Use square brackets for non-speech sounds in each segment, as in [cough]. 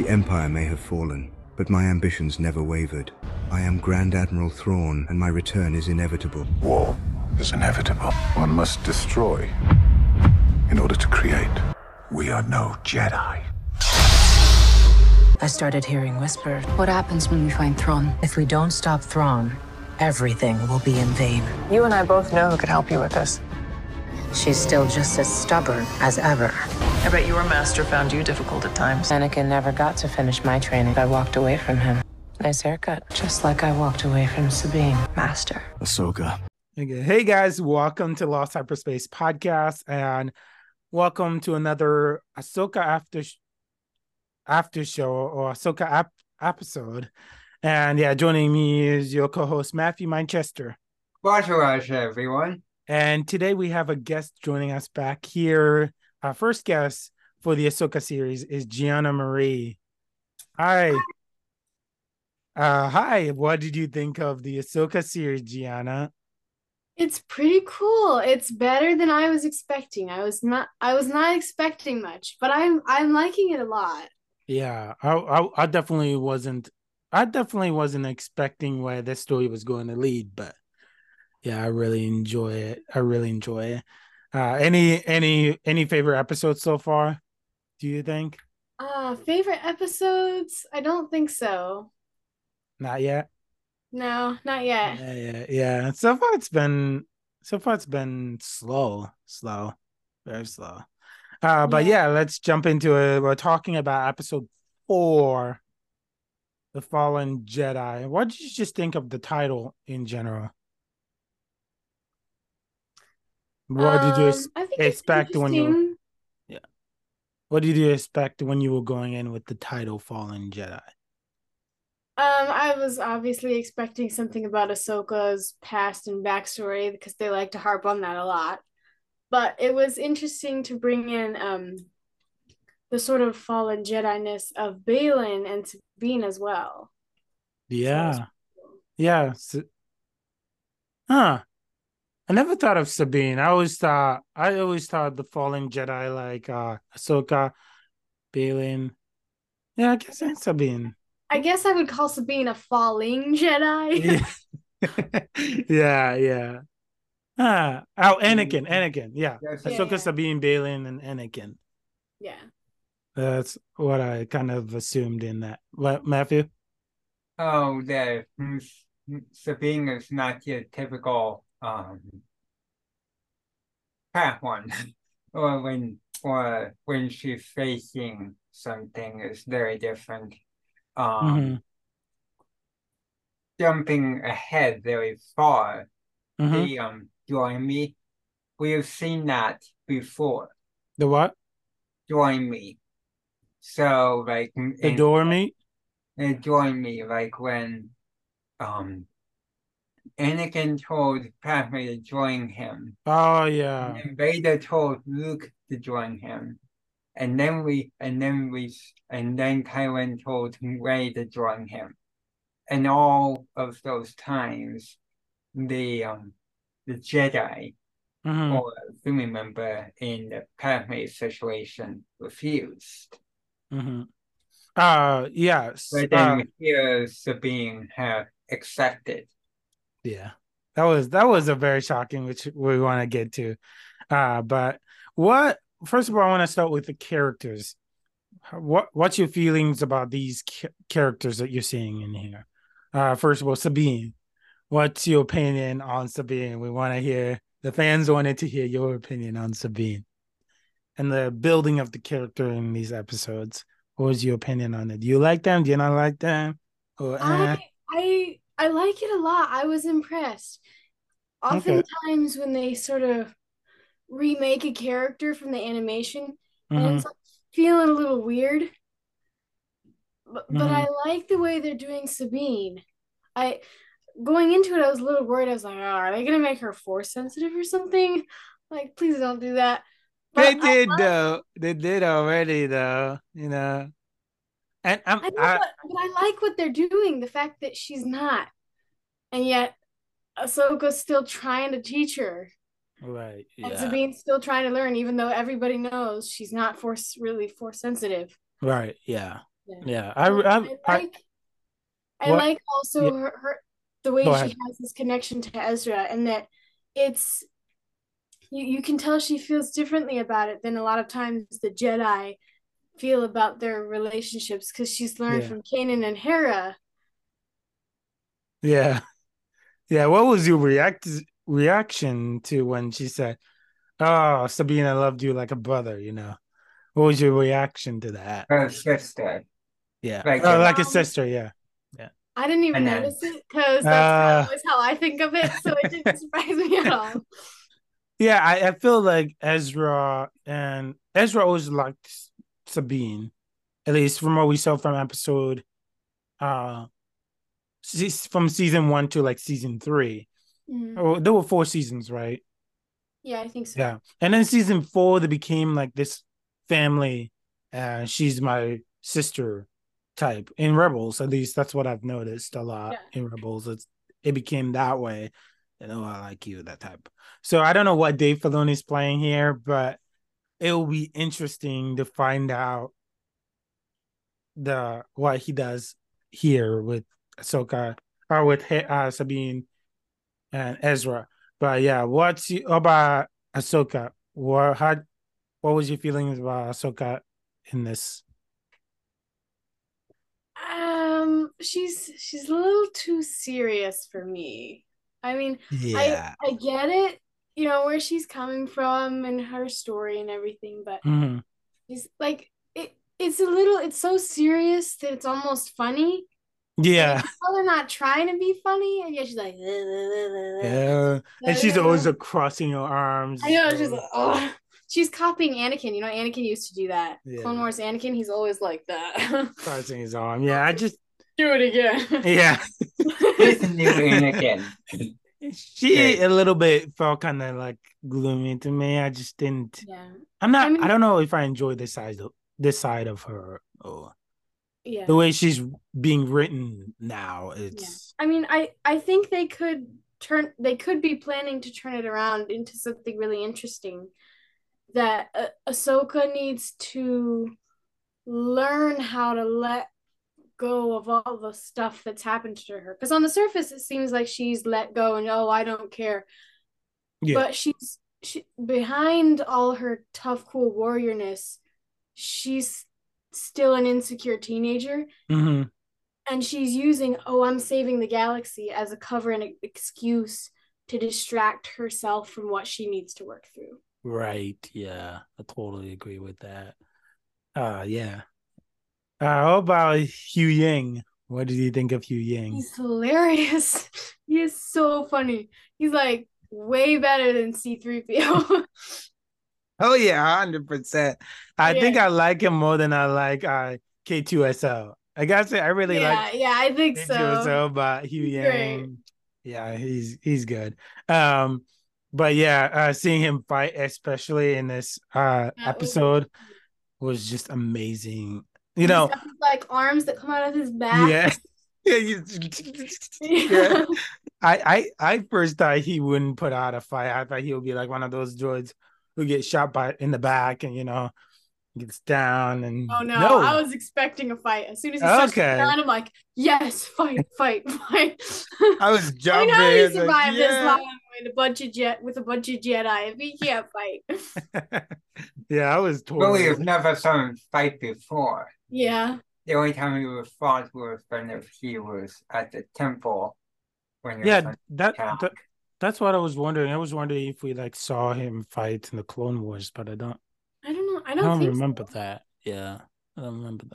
The Empire may have fallen, but my ambitions never wavered. I am Grand Admiral Thrawn, and my return is inevitable. War is inevitable. One must destroy in order to create. We are no Jedi. I started hearing whispers. What happens when we find Thrawn? If we don't stop Thrawn, everything will be in vain. You and I both know who could help you with this. She's still just as stubborn as ever. I bet your master found you difficult at times. Anakin never got to finish my training. I walked away from him. Nice haircut. Just like I walked away from Sabine. Master. Ahsoka. Okay. Hey guys, welcome to Lost Hyperspace Podcast and welcome to another Ahsoka after after show or Ahsoka ap- episode. And yeah, joining me is your co-host Matthew Manchester. Bonjour, everyone. And today we have a guest joining us back here. Our first guest for the Ahsoka series is Gianna Mori. Hi. Uh, hi. What did you think of the Ahsoka series, Gianna? It's pretty cool. It's better than I was expecting. I was not I was not expecting much, but I'm I'm liking it a lot. Yeah, I I, I definitely wasn't I definitely wasn't expecting where this story was going to lead, but yeah, I really enjoy it. I really enjoy it. Uh any any any favorite episodes so far? Do you think? Uh favorite episodes? I don't think so. Not yet. No, not yet. Yeah, yeah, yeah. So far it's been so far it's been slow, slow, very slow. Uh but yeah, let's jump into it. We're talking about episode four, The Fallen Jedi. What did you just think of the title in general? What did you ex- Um, I think it's expect when you interesting. what did you expect when you were going in with the title Fallen Jedi? Um, I was obviously expecting something about Ahsoka's past and backstory because they like to harp on that a lot. But it was interesting to bring in um the sort of fallen Jedi-ness of Baylan and Sabine as well. Yeah. Yeah. S- Huh. I never thought of Sabine. I always thought I always thought the fallen Jedi like uh Ahsoka, Baylan. Yeah, I guess it's Sabine. I guess I would call Sabine a falling Jedi. [laughs] Yeah. [laughs] yeah, yeah. Ah, oh, Anakin, Anakin. Yeah. Yes. Ahsoka, Yeah. Sabine, Baylan, and Anakin. yeah. That's what I kind of assumed in that. What, Matthew? Oh, the mm, Sabine is not your typical um fat one, [laughs] or when or when she's facing something is very different. Um, Mhm. jumping ahead very far. Mhm. The um, join me. We have seen that before. The what? Join me. So like The door meat? uh, join me like when um Anakin told Padme to join him, Oh yeah. and Vader told Luke to join him, and then we and then we and then Kylo told Rey to join him, and all of those times, the um the Jedi Mhm. or family member in the Padme situation refused. Mm-hmm. Uh yes. But Uh, then here Sabine have accepted. Yeah. That was that was a very shocking, which we want to get to. Uh but what first of all, I want to start with the characters. What what's your feelings about these ca- characters that you're seeing in here? Uh first of all, Sabine. What's your opinion on Sabine? We want to hear the fans wanted to hear your opinion on Sabine and the building of the character in these episodes. What was your opinion on it? Do you like them? Do you not like them? Or eh? I I I like it a lot. I was impressed. Okay. Oftentimes when they sort of remake a character from the animation, and Mhm. it's like feeling a little weird. But, but Mhm. I like the way they're doing Sabine. I going into it, I was a little worried. I was like, oh, are they gonna make her force sensitive or something? Like, please don't do that. They But I did like- though. They did already though. You know. And I'm I I, but, but I like what they're doing. The fact that she's not, and yet Ahsoka's still trying to teach her, right. and Yeah. Sabine's still trying to learn, even though everybody knows she's not force really force sensitive. Right. Yeah. Yeah, I, I, I, like I What- like also Yeah. her, her the way Go she ahead. has this connection to Ezra and that it's you, you can tell she feels differently about it than a lot of times the Jedi feel about their relationships because she's learned Yeah. from Kanan and Hera. yeah, yeah. What was your react reaction to when she said, "Oh, Sabina loved you like a brother"? You know, what was your reaction to that? Her sister. Yeah, Like oh, a- like a sister. Yeah, Yeah. I didn't even then- notice it because that's Uh, how I think of it, so it didn't [laughs] surprise me at all. yeah. I, I feel like Ezra and Ezra always liked Sabine, at least from what we saw from episode, uh, from season one to like season three. Mhm. Oh, there were four seasons, right? Yeah, I think so. Yeah. And then season four, they became like this family. Uh, she's my sister type in Rebels. At least that's what I've noticed a lot Yeah. in Rebels. It's it became that way. You know, I like you, that type. So I don't know what Dave Filoni's playing here, but it will be interesting to find out the what he does here with Ahsoka or with uh, Sabine and Ezra. But yeah, what's you, about Ahsoka? What how what was your feelings about Ahsoka in this? Um, she's she's a little too serious for me. I mean, I I get it, you know, where she's coming from and her story and everything, but Mhm. she's like it it's a little it's so serious that it's almost funny. yeah, Well, they're not trying to be funny, and yet she's like, yeah, and she's always crossing her arms. I know she's like, oh, she's copying Anakin. You know, Anakin used to do that. Yeah. Clone Wars Anakin, he's always like that. [laughs] crossing his arm. Yeah, I just do it again. yeah. This new Anakin. [laughs] She a little bit felt kind of like gloomy to me. I just didn't. yeah, I'm not. I, I don't know if I enjoy this side of this side of her. Or yeah. the way she's being written now. It's I mean, I I think they could turn they could be planning to turn it around into something really interesting. That uh, Ahsoka needs to learn how to let go of all the stuff that's happened to her. Because on the surface, it seems like she's let go and oh, I don't care. yeah. But she's she behind all her tough, cool warriorness. She's still an insecure teenager hmm and she's using oh i'm saving the galaxy as a cover and an excuse to distract herself from what she needs to work through Right. Yeah. I totally agree with that. Uh yeah. Uh how about Huyang? What did you think of Huyang? he's hilarious [laughs] he is so funny he's like way better than c3po [laughs] Oh yeah, hundred percent. I think I like him more than I like uh K2SO. I gotta say I really yeah like yeah i think so K2SO, but Hugh He's Yang. great. Yeah, he's he's good. Um but yeah, uh seeing him fight, especially in this uh That was- episode, was just amazing. You know, got like arms that come out of his back yeah. [laughs] [laughs] Yeah, you- [laughs] yeah. I, I I first thought he wouldn't put out a fight. I thought he would be like one of those droids who get shot by in the back and you know gets down and Oh no, I was expecting a fight. As soon as he starts Okay. down, I'm like, yes, fight, fight, fight. I was I jumping. know he it's like, survived this yeah. Long with a bunch of jet with a bunch of Jedi. If he can't fight, [laughs] yeah, I was Really, totally. have never saw him fight before. yeah, The only time he was fought was when if he was at the temple when he Yeah, on that, that that's what I was wondering. I was wondering if we like saw him fight in the Clone Wars, but I don't. I don't know. I I don't, don't remember so. that. Yeah, I don't remember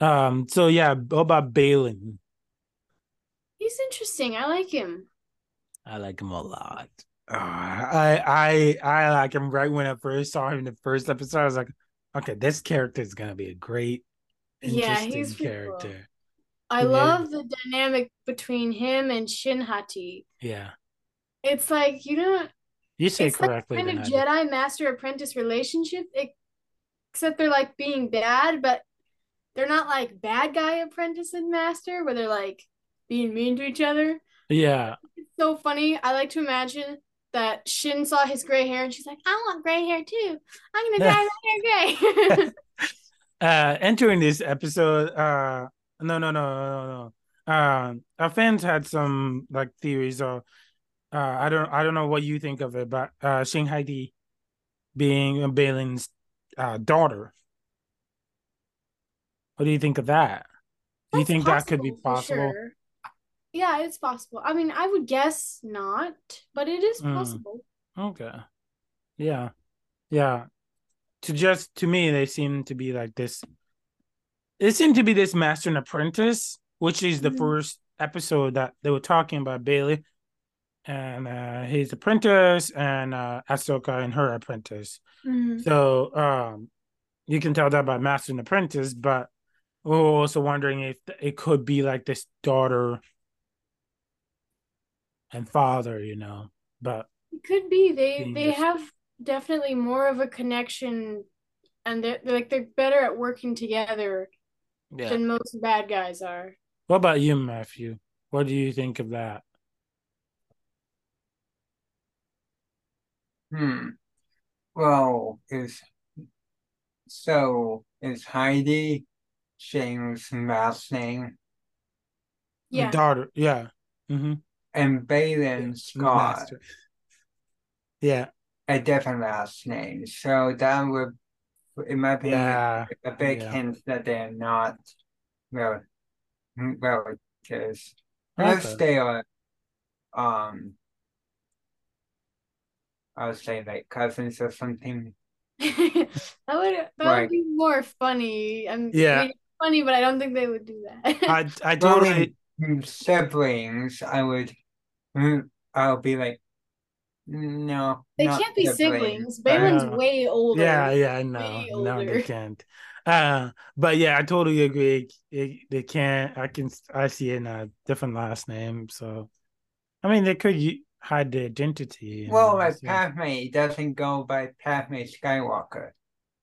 that. Um. So yeah, what about Baylan? He's interesting. I like him. I like him a lot. Uh, I I I like him right when I first saw him in the first episode. I was like, okay, this character is gonna be a great, Yeah, interesting he's pretty cool. character. I Yeah. love the dynamic between him and Shin Hati. Yeah, It's like you know, you say it's like correctly. kind of Jedi master apprentice relationship, ex- except they're like being bad, but they're not like bad guy apprentice and master where they're like being mean to each other. Yeah, It's so funny. I like to imagine that Shin saw his gray hair and she's like, I want gray hair too. I'm gonna dye my hair gray. [laughs] uh entering this episode uh no no no no no um our fans had some like theories or uh i don't i don't know what you think of it but uh Shin Hati being Baylan's uh daughter what do you think of that do you That's think that could be possible, possible sure. Yeah, it's possible. I mean, I would guess not, but it is Mm. possible. okay yeah yeah to just to me they seem to be like this it seemed to be this master and apprentice which is the Mhm. first episode that they were talking about bailey and uh his apprentice and uh Ahsoka and her apprentice Mhm. so um you can tell that by master and apprentice but we're also wondering if it could be like this daughter and father you know but It could be. They they this- have definitely more of a connection, and they're, they're like they're better at working together yeah. than most bad guys are. what about you matthew? What do you think of that? Hmm. Well, is so is Hati Shane's last name? The Yeah, daughter yeah. Mm-hmm. And Baylan Scott Master. yeah a different last name. So that would, in my opinion, yeah a big yeah. hint that they're not rel relatives. Unless Okay. they are, um, I would say like cousins or something. [laughs] that would that Right. would be more funny. I'm Yeah. I mean, funny, but I don't think they would do that. I I Well, totally siblings, I would, mm, I'll be like, no, they can't be siblings. Baylan's way older. yeah yeah no Way no they can't uh but yeah I totally agree it, they can't I can I see it in a different last name so I mean they could hide the identity Well, all like this. Padme doesn't go by Padme Skywalker.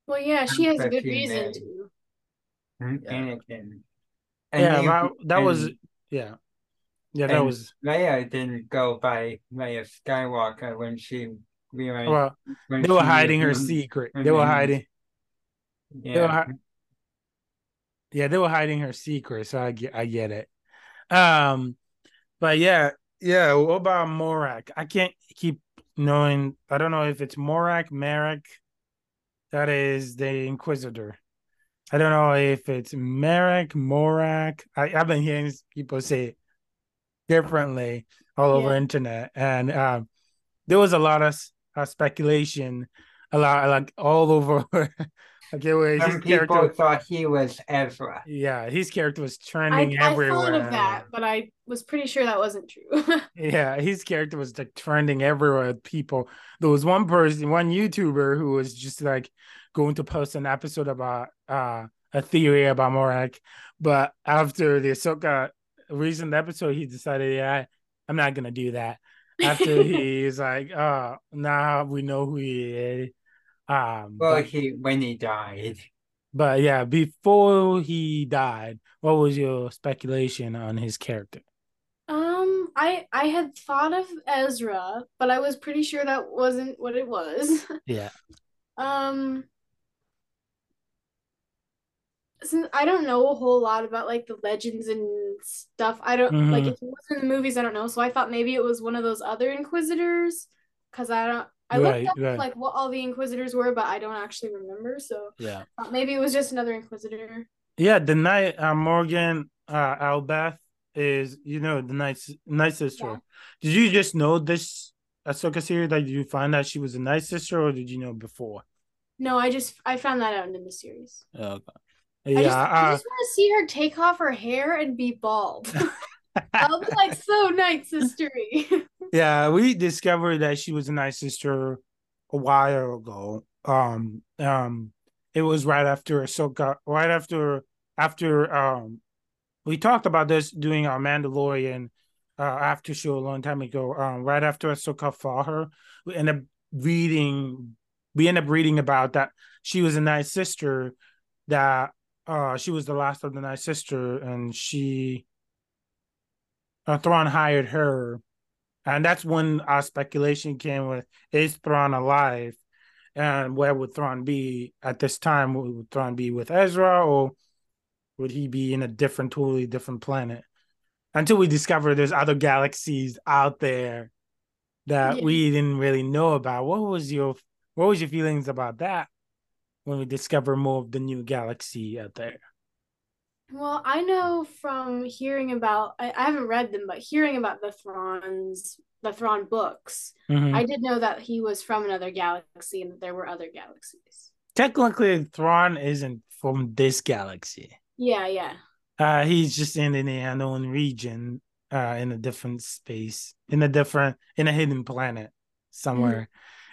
Well, yeah, she has a good reason may. to. Mm, Yeah. Anakin. yeah then- well, that was yeah yeah that and was Leia didn't go by Leia Skywalker when she realized well when they were hiding her secret. They were hiding. Yeah. they were hi- yeah they were hiding her secret so I get I get it. Um but yeah yeah what about Morak? I can't keep knowing I don't know if it's Morak Merrick that is the Inquisitor. I don't know if it's Merrick Morak. I, I've been hearing people say it differently all over Yeah. internet and um there was a lot of uh, speculation a lot like all over [laughs] okay where his Some people character thought he was Ezra. yeah, his character was I, trending I everywhere. thought of that, but I was pretty sure that wasn't true. [laughs] Yeah, his character was like trending everywhere. with People, there was one person, one YouTuber who was just like going to post an episode about uh a theory about Morak, but after the Ahsoka recent episode, he decided, yeah, I'm not gonna do that. After [laughs] he's like, oh, now we know who he is. Um, Well, but, he when he died. but yeah, before he died, what was your speculation on his character? um, I I had thought of Ezra, but I was pretty sure that wasn't what it was. Yeah. [laughs] Um, since I don't know a whole lot about like the legends and stuff. I don't like Mhm. if it wasn't in the movies, I don't know. So I thought maybe it was one of those other Inquisitors, because I don't. I Right, looked up right. like what all the Inquisitors were, but I don't actually remember. So Yeah. maybe it was just another Inquisitor. Yeah, the night uh, Morgan uh Elsbeth is you know the night night sister. Yeah. Did you just know this Ahsoka series? Like, did you find out she was a night sister, or did you know before? No, I just I found that out in the series. Okay. I Yeah, just, I uh, just want to see her take off her hair and be bald. [laughs] [laughs] I'll be like so night sistery. [laughs] yeah, we discovered that she was a night sister a while ago. Um, um, it was right after Ahsoka, right after after um, we talked about this doing our Mandalorian uh after show a long time ago. Um, right after Ahsoka fought her, we ended up reading. We ended up reading about that she was a night sister. That uh, she was the last of the night sister, and she uh, Thrawn hired her, and that's when our speculation came with is Thrawn alive, And where would Thrawn be at this time? Would Thrawn be with Ezra or would he be in a different, totally different planet? Until we discover there's other galaxies out there that Yeah. we didn't really know about. What was your what was your feelings about that when we discover more of the new galaxy out there? Well, I know from hearing about, I, I haven't read them, but hearing about the Thrawn's, the Thrawn books, Mhm. I did know that he was from another galaxy and that there were other galaxies. Technically, Thrawn isn't from this galaxy. Yeah, yeah. Uh, he's just in an unknown region, uh, in a different space, in a different, in a hidden planet somewhere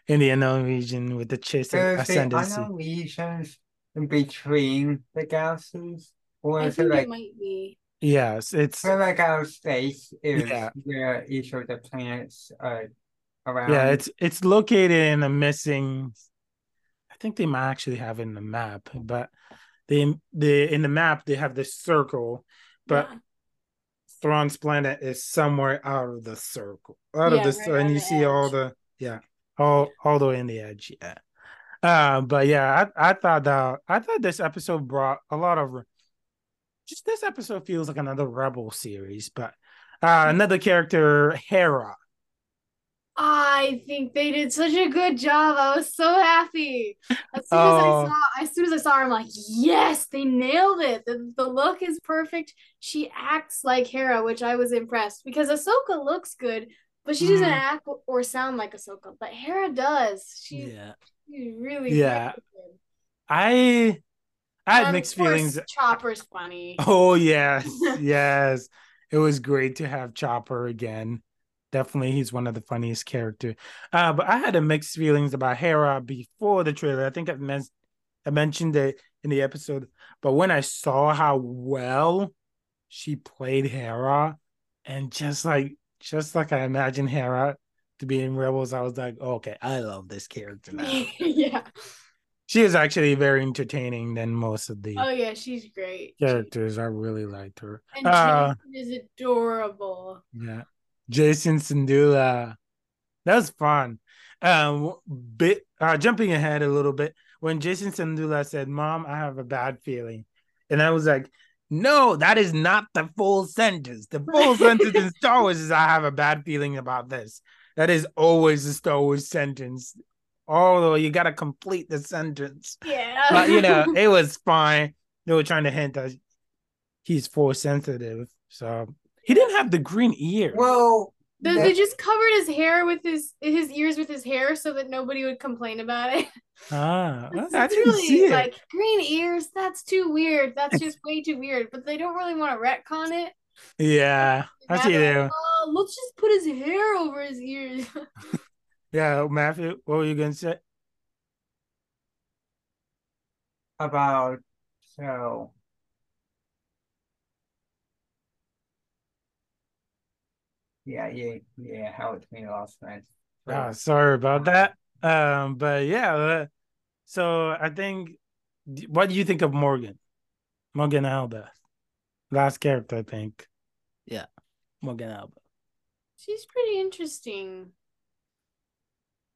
in the unknown region with the Chiss of There's the ascendancy. unknown regions in between the galaxies, or I is it think like it might be. Yes, it's feel like outer space is Yeah. where each of the planets are around? yeah, it's it's located in a missing. I think they might actually have it in the map, but they the in the map they have this circle, but Yeah. Thrawn's planet is somewhere out of the circle, out Yeah, of this, right and you the see all the yeah, all all the way in the edge. Yeah, uh, but yeah, I I thought that I thought this episode brought a lot of. Just this episode feels like another Rebel series, but uh, another character, Hera. I think they did such a good job. I was so happy. As soon Oh. as I saw, as soon as I saw her, I'm like, yes, they nailed it. The, the look is perfect. She acts like Hera, which I was impressed because Ahsoka looks good, but she doesn't Mm. act or sound like Ahsoka. But Hera does. She, Yeah, she's really Yeah. good. I I had Um, mixed feelings. Chopper's funny. [laughs] Oh yes, [laughs] yes. It was great to have Chopper again. Definitely, he's one of the funniest character. Uh, but I had a mixed feelings about Hera before the trailer. I think I've men- I mentioned it in the episode. But when I saw how well she played Hera, and just like just like I imagined Hera to be in Rebels, I was like, okay, I love this character now. [laughs] yeah. she is actually very entertaining than most of the Oh yeah, she's great. characters. I really liked her. And Uh, Jason is adorable. Yeah. Jacen Syndulla. That was fun. Um bit uh jumping ahead a little bit when Jacen Syndulla said, Mom, I have a bad feeling. And I was like, no, that is not the full sentence. The full sentence in Star Wars is I have a bad feeling about this. That is always the Star Wars sentence. Although you gotta complete the sentence. Yeah. But you know, [laughs] it was fine. They were trying to hint that he's force sensitive. So he didn't have the green ear. Well, They, that- they just covered his hair with his his ears with his hair so that nobody would complain about it. [laughs] Ah, It's I didn't really see it. like green ears. That's too weird. That's just way too weird. But they don't really want to retcon it. yeah, I see They're like, Oh, let's just put his hair over his ears. [laughs] Yeah, Matthew, what were you gonna say? about so yeah yeah yeah how it's me last night Ah, sorry about that. Um, but yeah, uh, so I think, what do you think of Morgan? Morgan Elsbeth, last character, I think. Yeah, Morgan Elsbeth. She's pretty interesting.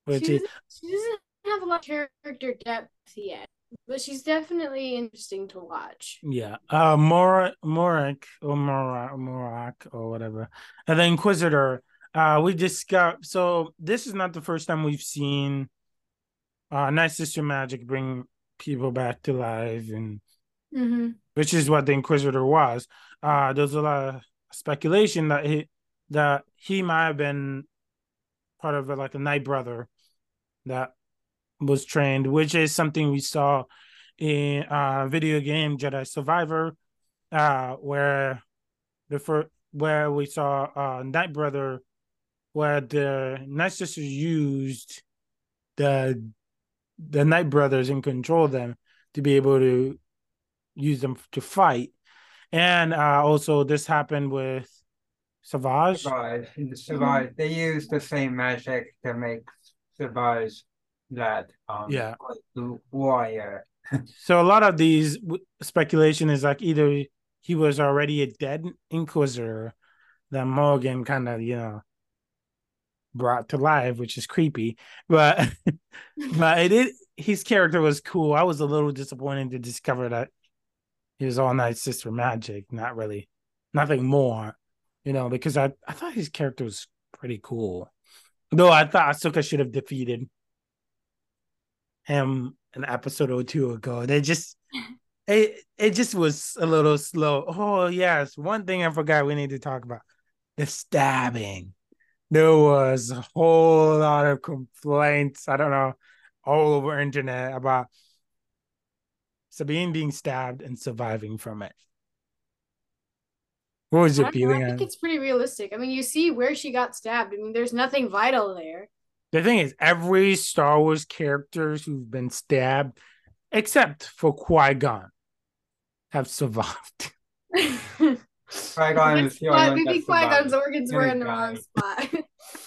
Which she, is, doesn't, she doesn't have a lot of character depth yet, but she's definitely interesting to watch. yeah, uh, Mor Morak or Morak, Morak or whatever, and the Inquisitor. Uh, we discussed. So this is not the first time we've seen, uh, Night Sister Magic bring people back to life, and Mm-hmm. which is what the Inquisitor was. Uh, there's a lot of speculation that he that he might have been part of like a Night Brother that was trained, which is something we saw in uh video game Jedi Survivor, uh, where the first where we saw uh Night Brother, where the Night Sisters used the the Night Brothers and control them to be able to use them to fight. And uh also this happened with Savage. Savage, the Savage, they use the same magic to make Savage that um Yeah. warrior. [laughs] So a lot of these w- speculation is like either he was already a dead Inquisitor that Morgan kind of you know brought to life, which is creepy. But [laughs] but it is his character was cool. I was a little disappointed to discover that he was all night sister magic, not really nothing more, you know, because I, I thought his character was pretty cool. Though I thought Ahsoka should have defeated him an episode or two ago. They just it it just was a little slow. Oh yes, one thing I forgot we need to talk about. The stabbing. There was a whole lot of complaints. I don't know, all over internet about Sabine being stabbed and surviving from it. What was your feeling I think it's pretty realistic. I mean, you see where she got stabbed. I mean, there's nothing vital there. The thing is, every Star Wars characters who've been stabbed, except for Qui Gon, have survived. [laughs] Qui-Gon is the only maybe Qui Gon's organs were in the wrong spot.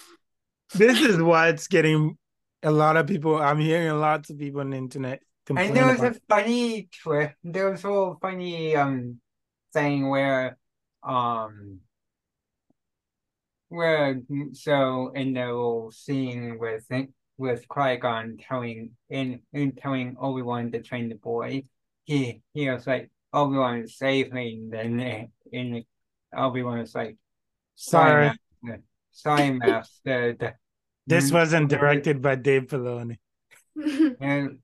[laughs] this is what's getting a lot of people. I'm hearing lots of people on the internet complain And there was about. a funny twist. There was a whole funny um thing where um where so in the little scene with with Qui-Gon telling in in telling Obi-Wan to train the boy, he he was like Obi-Wan save me and then in Obi-Wan was like Sorry, Master, sorry master the, this wasn't directed by Dave Filoni. [laughs] And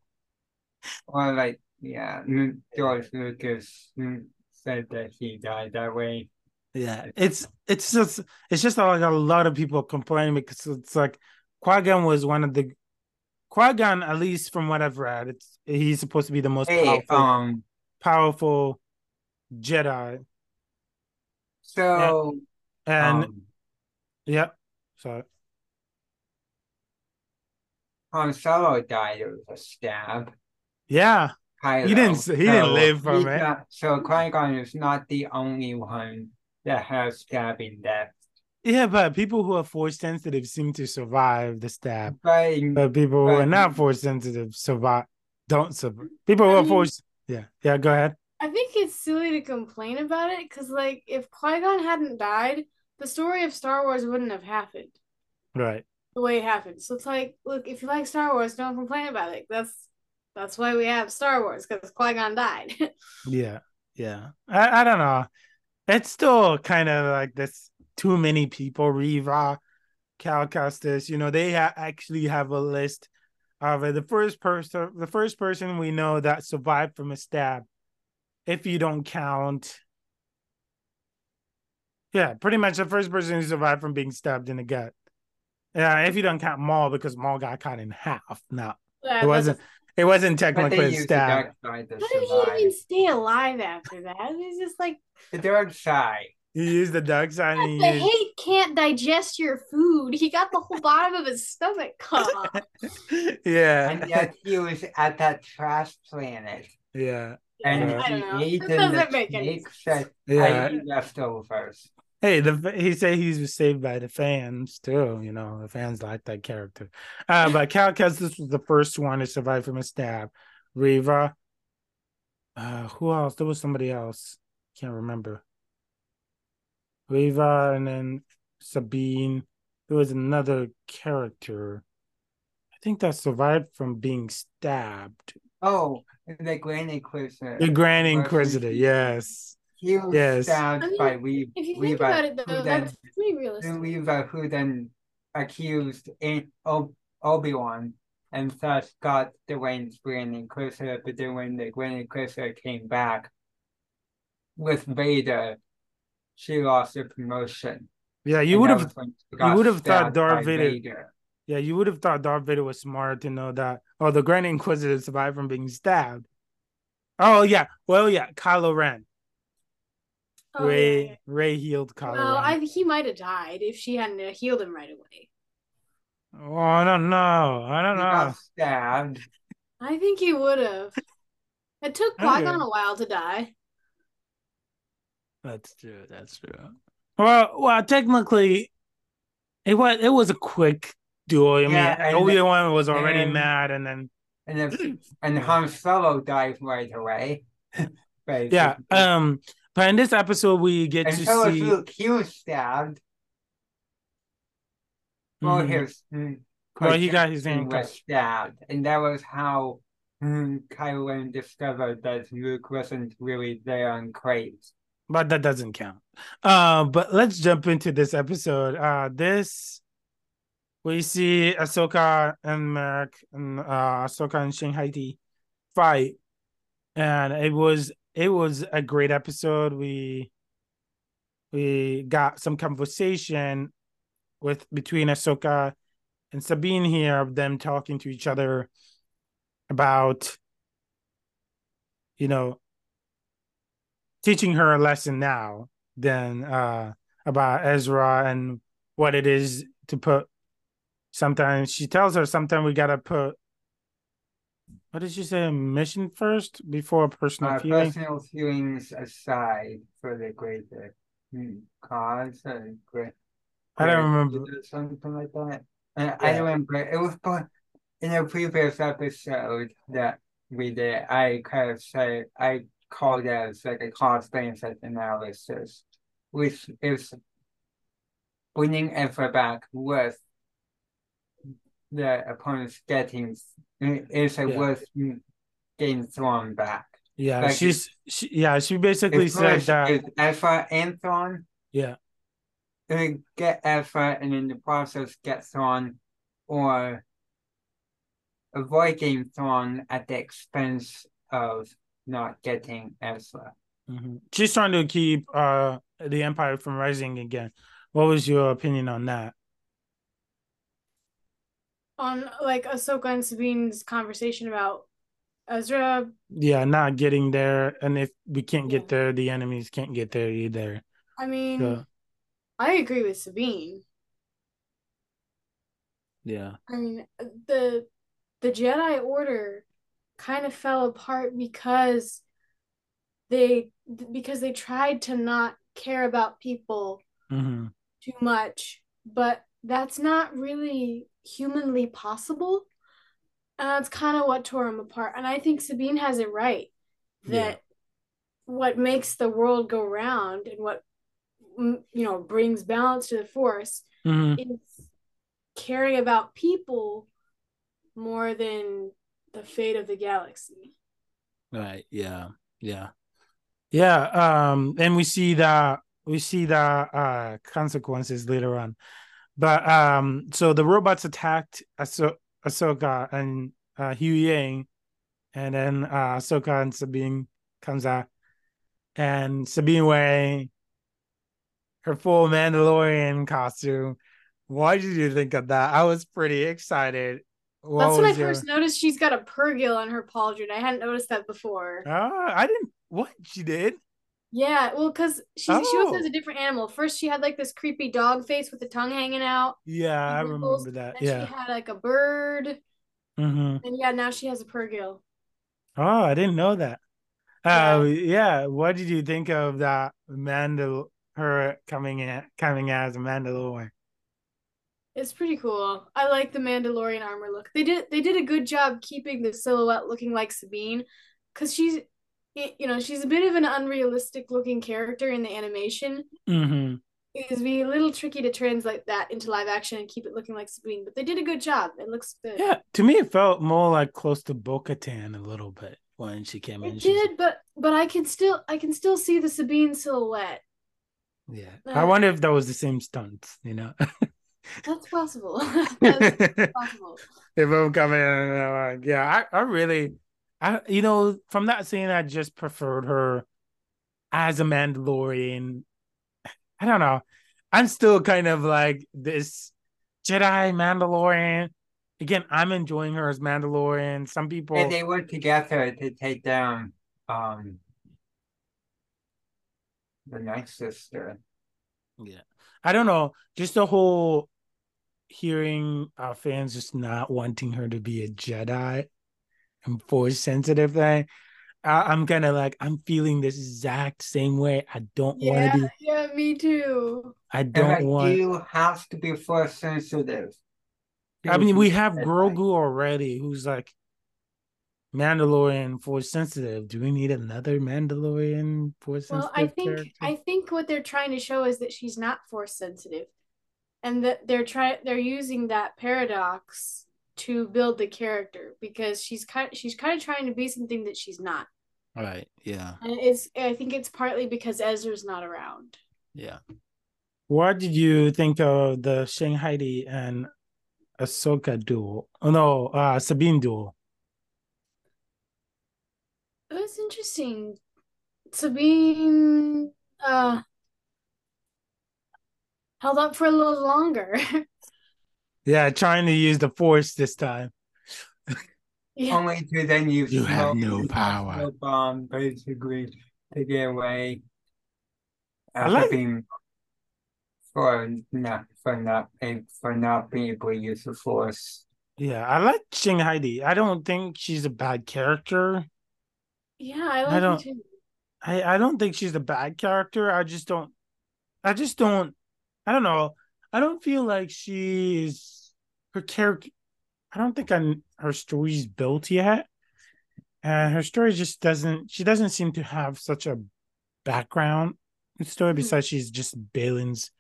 or like yeah, mm, George Lucas mm, said that he died that way. Yeah, it's it's just it's just like a lot of people complaining because it's like Qui Gon was one of the Qui Gon, at least from what I've read, it's he's supposed to be the most Hey, powerful um, powerful Jedi, so and um, yeah, so Han Solo died of a stab. yeah, Kylo. He didn't- he didn't live from it. not- so Qui Gon is not the only one that has stabbing death. yeah, but people who are force sensitive seem to survive the stab, But but people who are not force sensitive survive don't survive. People who I are mean- force, yeah, yeah, go ahead. I think it's silly to complain about it because, like, if Qui Gon hadn't died, the story of Star Wars wouldn't have happened Right. the way it happened. So it's like, look, if you like Star Wars, don't complain about it. That's that's why we have Star Wars because Qui Gon died. [laughs] Yeah, yeah. I, I don't know. It's still kind of like this. Too many people. Reva, Cal Kestis, you know, they ha- actually have a list of it. The first person, the first person we know that survived from a stab, if you don't count. Yeah, pretty much the first person who survived from being stabbed in the gut. Yeah, if you don't count Maul, because Maul got cut in half. No, Yeah, it wasn't. It wasn't technically they a use the stab. dark side How did he even stay alive after that? He's just like The dark side. You use the dark side. And the you use... hate can't digest your food. He got the whole bottom of his stomach cut off. [laughs] yeah. And yet he was at that trash planet. Yeah. And Yeah. I don't he know. ate That in the doesn't make any snakes that Yeah. Leftovers. Hey, the he said he was saved by the fans too. You know, the fans like that character. Uh, but Cal Kestis was the first one to survive from a stab. Reva. Uh, who else? There was somebody else. Can't remember. Reva and then Sabine. There was another character. I think that survived from being stabbed. Oh, the Grand Inquisitor. The Grand Inquisitor. Yes. He was Yes. stabbed I mean, by Weave, If you think Weaver, about it, who though, then that's pretty who realistic. Weaver, who then accused in Obi Wan, and thus got the reins Grand Inquisitor. But then when the Grand Inquisitor came back with Vader, she lost her promotion. Yeah, you would have was when she got would have thought stabbed Darth by Vader- Yeah, you would have thought Darth Vader was smart to know that. Oh, the Grand Inquisitor survived from being stabbed. Oh yeah, well yeah, Kylo Ren. Oh, Rey yeah, yeah. Rey healed Kylo Well, I he might have died if she hadn't uh, healed him right away. Oh, I don't know. I don't He know. got stabbed. I think he would have. It took Qui Okay. Gon a while to die. That's true. That's true. Well, well, technically, it was it was a quick duel. I Yeah, mean, and- Obi Wan was already and- mad, and then And if, [clears throat] and Han Solo died right away. yeah. Um, but in this episode, we get and to so see. Luke. He was stabbed. Well, Mhm. his mm, Well, he got his hand was stabbed, and that was how mm, Kylo Ren discovered that Luke wasn't really there on Crait. but that doesn't count. Uh, but let's jump into this episode. Uh, this we see Ahsoka and Merrick and uh, Ahsoka and Shin Hati fight, and it was it was a great episode. We we got some conversation with between Ahsoka and Sabine here of them talking to each other about you know teaching her a lesson now than uh about Ezra and what it is to put sometimes she tells her sometimes we gotta put what did she say mission first before personal Uh, feeling personal feelings aside for the greater cause, hmm, or uh, great, I don't remember. something like that. And I Yeah. don't remember. It was in a previous episode that we did. I kind of said I called it as like a cost benefit analysis, which is bringing effort back with the opponents getting is it Yeah. worth getting thrown back. yeah like- she's she, yeah she basically said that is effort and thrown, yeah uh, get effort and in the process get thrown, or avoid getting thrown at the expense of not getting Ezra. mhm. she's trying to keep uh the empire from rising again what was your opinion on that On like Ahsoka and Sabine's conversation about Ezra, yeah not getting there and if we can't Yeah. get there the enemies can't get there either I mean, so I agree with Sabine. yeah I mean, the the Jedi Order kind of fell apart because they because they tried to not care about people hmm too much, but that's not really humanly possible. And that's kind of what tore him apart. And I think Sabine has it right that what makes the world go round and what mm, you know brings balance to the force hmm is caring about people more than the fate of the galaxy. Right. Yeah. Yeah. Yeah. Um, and we see that we see the uh consequences later on. But um, so the robots attacked Ahso- Ahsoka and uh Huyang, and then uh Ahsoka and Sabine comes out, and Sabine wearing her full Mandalorian costume. Why did you think of that? I was pretty excited. What That's when I your- first noticed she's got a purrgil on her pauldron. I hadn't noticed that before. Ah, I didn't. What she did? Yeah, well, because she she always has Oh. a different animal. First, she had like this creepy dog face with the tongue hanging out. Yeah, I remember that. Then Yeah. she had like a bird, Mm-hmm. and yeah, now she has a purrgil. Oh, I didn't know that. Uh, yeah. What did you think of that Mandal her coming in coming as a Mandalorian? It's pretty cool. I like the Mandalorian armor look. They did they did a good job keeping the silhouette looking like Sabine, because she's you know she's a bit of an unrealistic looking character in the animation. hmm It'd be a little tricky to translate that into live action and keep it looking like Sabine, but they did a good job. It looks good. Yeah, to me it felt more like close to Bo-Katan a little bit when she came in. It She's- did, but but I can still I can still see the Sabine silhouette. Yeah. Uh, I wonder if that was the same stunts, you know. [laughs] That's possible. [laughs] That's if [laughs] possible. I'm coming in, like, yeah, I, I really, I, you know, from that scene, I just preferred her as a Mandalorian. I don't know. I'm still kind of like this Jedi Mandalorian. Again, I'm enjoying her as Mandalorian. Some people, And they work together to take down um the Night Sister. yeah, I don't know. Just the whole hearing our fans just not wanting her to be a Jedi and force sensitive thing. I, I'm kind of like I'm feeling this exact same way. I don't want to be. yeah, me too. I don't like, want. you have to be force sensitive. I mean, we have Grogu already, who's like Mandalorian force sensitive. Do we need another Mandalorian force Well, sensitive I think character? I think what they're trying to show is that she's not force sensitive. and that they're trying they're using that paradox to build the character because she's kind she's kind of trying to be something that she's not. Right. Yeah. And it's I think it's partly because Ezra's not around. Yeah. What did you think of the Shin Hati and Ahsoka duel? Oh no, uh Sabine duel. It was interesting. Sabine uh held up for a little longer. [laughs] Yeah, trying to use the force this time. yeah. Only to then use You have no power. smoke bomb basically to get away. I After like- being for not for not for not being able to use the force. Yeah, I like Shin Hati. I don't think she's a bad character. Yeah, I I like her don't- too. I, I don't think she's a bad character. I just don't I just don't I don't know. I don't feel like she is her character I don't think I'm, her story's built yet. And her story just doesn't she doesn't seem to have such a background story Hmm. besides she's just Baylan's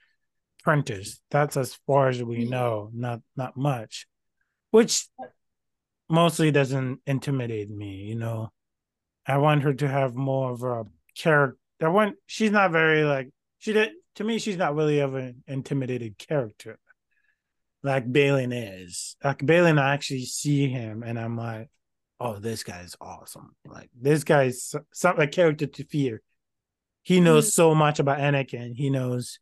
apprentice. That's as far as we know, not not much. Which mostly doesn't intimidate me, you know. I want her to have more of a character. I want she's not very like she did to me. She's not really of an intimidated character, like Baylan is. Like Baylan, I actually see him and I'm like, oh, this guy's awesome. Like this guy's some a character to fear. He knows so much about Anakin. He knows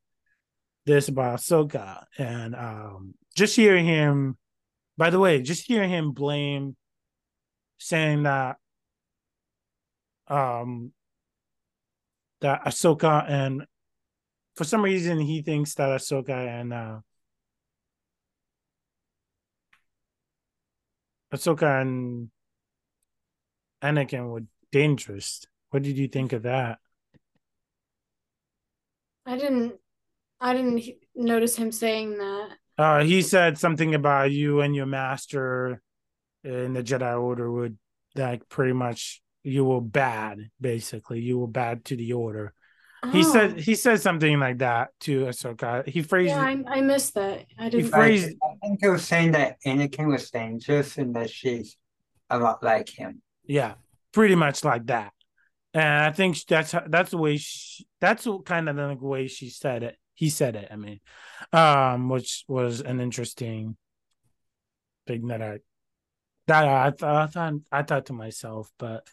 this about Ahsoka, and um, just hearing him. By the way, just hearing him blame, saying that um that Ahsoka and for some reason he thinks that Ahsoka and uh Ahsoka and Anakin were dangerous. What did you think of that? I didn't I didn't notice him saying that. Uh he said something about you and your master in the Jedi Order would like pretty much you were bad, basically. You were bad to the order. He Oh. said he said something like that to Ahsoka. He phrased Yeah. I, I missed that. I didn't. He phrased- I, I think it was saying that Anakin was dangerous and that she's a lot like him. Yeah, pretty much like that. And I think that's that's the way she, that's kind of the way she said it. He said it. I mean, um, which was an interesting thing that I that I thought I thought I thought to myself, but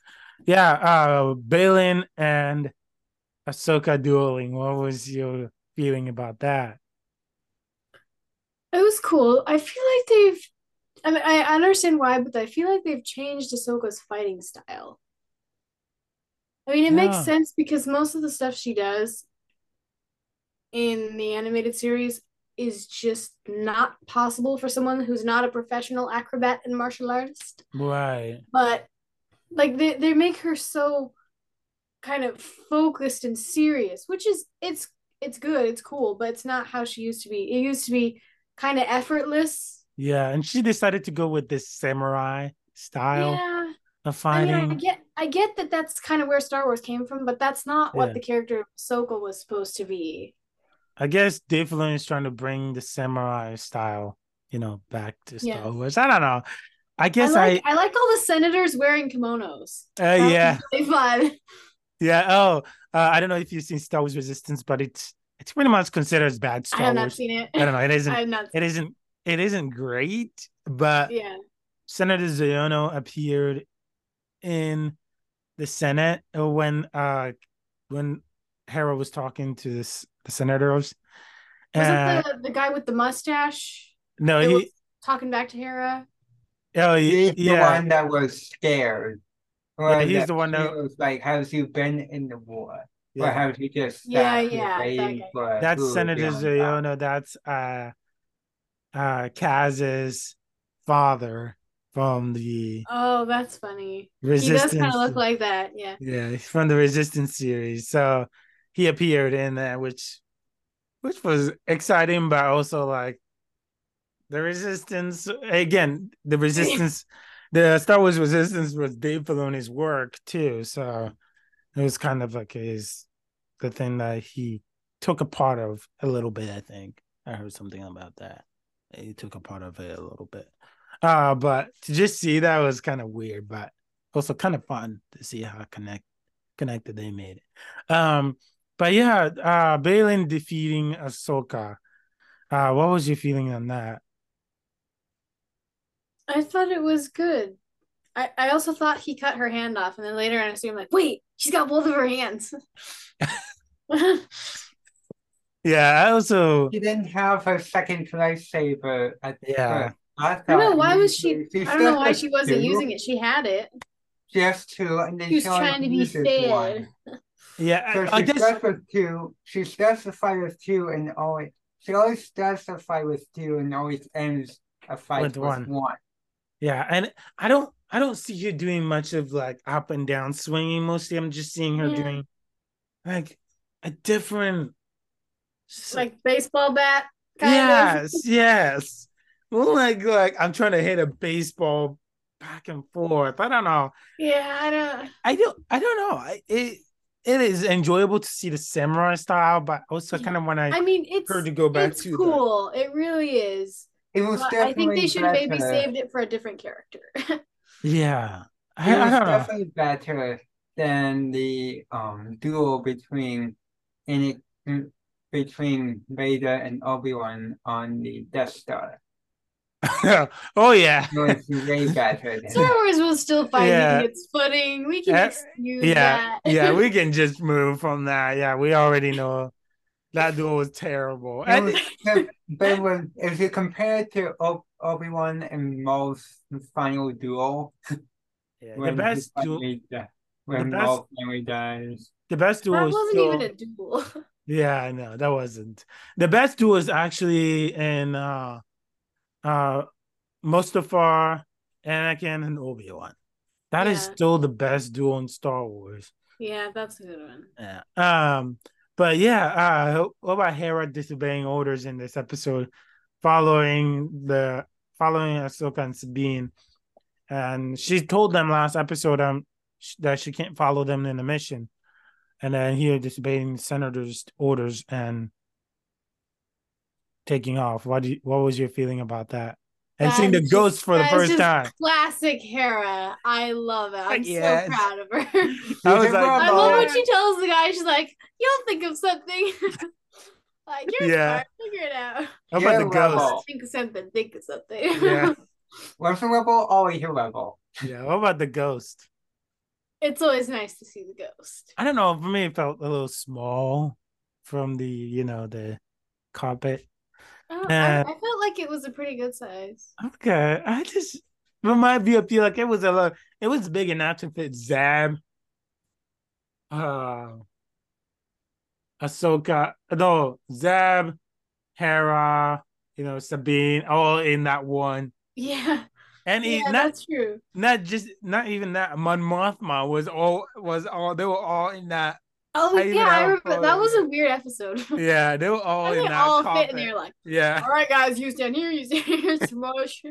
yeah, uh, Baylan and Ahsoka dueling. What was your feeling about that? It was cool. I feel like they've. I mean, I understand why, but I feel like they've changed Ahsoka's fighting style. I mean, it Yeah. makes sense because most of the stuff she does in the animated series is just not possible for someone who's not a professional acrobat and martial artist. Right. But like they, they make her so kind of focused and serious, which is it's it's good, it's cool, but it's not how she used to be. It used to be kind of effortless. Yeah, and she decided to go with this samurai style Yeah. of I mean. I get I get that that's kind of where Star Wars came from, but that's not what the character of Ahsoka was supposed to be. I guess Dave Filoni is trying to bring the samurai style, you know, back to Star Yeah. Wars. I don't know. I guess I I, like I, like all the senators wearing kimonos. uh, yeah, really fun. Yeah. Oh, uh, I don't know if you've seen Star Wars Resistance, but it's it's pretty much considered as bad I Star have not seen it. I don't know. It [laughs] isn't. I have not. It isn't. It isn't great, but Yeah. Senator Xiono appeared in the Senate when uh when Hera was talking to this, the senators. Was Uh, it the, the guy with the mustache no, he. was talking back to Hera? Oh, He's he, the one that was scared. Yeah, he's the one she that- was like, "Have you been in the war? Or yeah. have you just Yeah, yeah, that for That's who Senator on top?" Xiono. That's uh uh Kaz's father from the Oh, that's funny. He does kind of look like that. Yeah. yeah, from the Resistance series. So he appeared in that, which which was exciting, but also like the Resistance again. The [laughs] Resistance, the Star Wars Resistance was Dave Filoni's work too. So it was kind of like his the thing that he took a part of a little bit. I think. I heard something about that. He took a part of it a little bit. Uh, but to just see that was kind of weird, but also kind of fun to see how connect connected they made it. Um, but yeah, uh Baylan defeating Ahsoka. Uh, what was your feeling on that? I thought it was good. I, I also thought he cut her hand off, and then later on I assumed like, wait, she's got both of her hands. [laughs] Yeah, I also She didn't have her second lightsaber at Yeah. first. I, I don't know thought why was she- she? I don't know why she wasn't two, using it. She had it. Just two, and then She was only trying to be uses fair. one. yeah, So I, I she guess starts with two. She starts the fight with two, and always she always starts the fight with two, and always ends a fight With with, one. one. Yeah, and I don't I don't see her doing much of like up and down swinging. Mostly, I'm just seeing her Yeah. doing like a different. Like baseball bat. Kind Of. yes, yes. Well, like like I'm trying to hit a baseball back and forth. I don't know. Yeah, I don't. I don't. I don't know. I, it it is enjoyable to see the samurai style, but also kind of when I, I mean, it's heard to go back it's to cool. It really is. It was But I think they should have maybe saved it for a different character. [laughs] yeah. I, It was don't know. definitely better than the um duel between in between Vader and Obi Wan on the Death Star. [laughs] oh yeah. Way better than Star Wars was still finding Yeah. its footing. We can Uh, excuse yeah, that. yeah, [laughs] we can just move from that. Yeah, we already know that duel was terrible. It And [laughs] but when, if you compare it to Obi Wan and Maul's final duel, yeah, the best duel, finally di- when the best- Maul finally dies. the best duel that was wasn't still, even a duel. [laughs] Yeah, I know that wasn't the best duel is actually in uh uh Mustafar, Anakin, and Obi Wan. That is Yeah. still the best duel in Star Wars. yeah, that's a good one. Yeah. Um, but yeah, uh what about Hera disobeying orders in this episode, following the following Ahsoka and Sabine. And she told them last episode um that she can't follow them in the mission. And then here disobeying senator's orders and taking off. What do you, what was your feeling about that? And seeing the ghost for the first just time. Classic Hera. I love it. I'm Yes. so proud of her. I [laughs] was like, I love when she tells the guy, she's like, "You'll think of something." [laughs] like you're Yeah. smart. Figure it out. How You're about the a ghost? rebel. Think of something. Think of something. Yeah. [laughs] Once a rebel, always a rebel. Yeah. What about the ghost? it's always nice to see the ghost. I don't know. For me, it felt a little small from the, you know, the carpet. Oh, Yeah. I, I felt like it was a pretty good size. Okay. I just remind me of feel like it was a lot. It was big enough to fit Zeb. Uh Ahsoka. No, Zeb, Hera, you know, Sabine, all in that one. Yeah, And yeah, not that's true. not just not even that. Mon Mothma was all was all they were all in that. Oh I yeah, I remember that was a weird episode. [laughs] Yeah, they were all And in they that. all carpet. fit in there like, Yeah. all right, guys, you stand here, you stand here, [laughs] smush.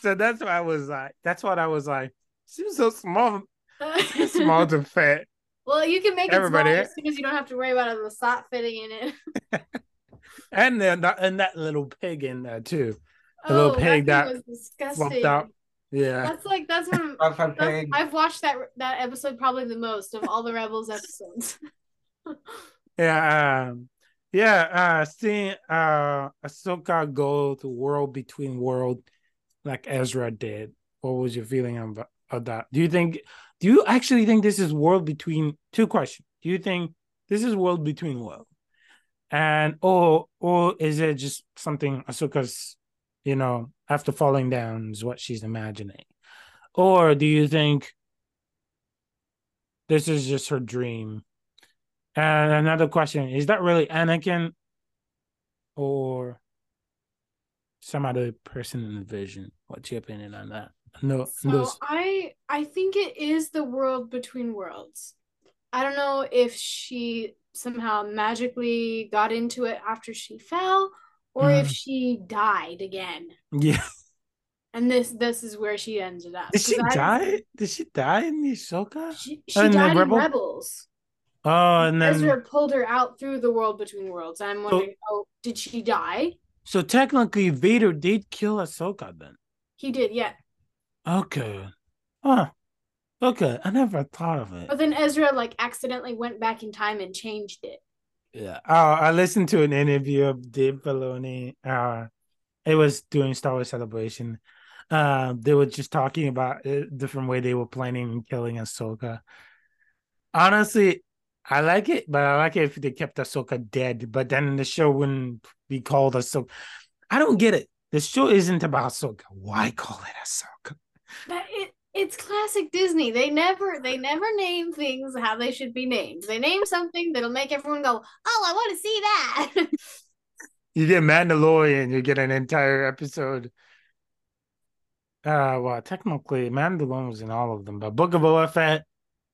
So that's why I was like, that's what I was like. She was so small, [laughs] small to fit. well, you can make it Everybody. smaller as soon as you don't have to worry about the slot fitting in it. And then that and that little pig in there too. The little Oh, pig that that thing was disgusting. Out. Yeah. That's like that's one. That's. I've watched that that episode probably the most of all the Rebels episodes. Yeah. Um, yeah. Uh seeing uh Ahsoka go to world between world like Ezra did. What was your feeling about, of that? Do you think do you actually think this is world between two questions? Do you think this is world between world? And or or is it just something Ahsoka's, you know, after falling down is what she's imagining? Or do you think this is just her dream? And another question: Is that really Anakin, or some other person in the vision? What's your opinion on that? No, So those- I I think it is the world between worlds. I don't know if she somehow magically got into it after she fell, or if Mm. she died again. yeah. And this this is where she ended up. Did she I- die? Did she die in the Ahsoka? She, she died in Rebels. Oh, and then Ezra pulled her out through the world between worlds. I'm wondering, oh, did she die? So technically, Vader did kill Ahsoka then. He did, yeah. Okay. Huh. Okay. I never thought of it. But then Ezra like accidentally went back in time and changed it. Yeah. Oh, I listened to an interview of Dave Filoni. Uh, it was during Star Wars Celebration. Uh, they were just talking about a different way they were planning on killing Ahsoka. Honestly, I like it, but I like it if they kept Ahsoka dead. But then the show wouldn't be called Ahsoka. I don't get it. The show isn't about Ahsoka. Why call it Ahsoka? That it it's classic Disney. They never they never name things how they should be named. They name something that'll make everyone go, "Oh, I want to see that." [laughs] You get Mandalorian, you get an entire episode. Uh, well, technically, Mandalorian was in all of them, but Book of Boba Fett,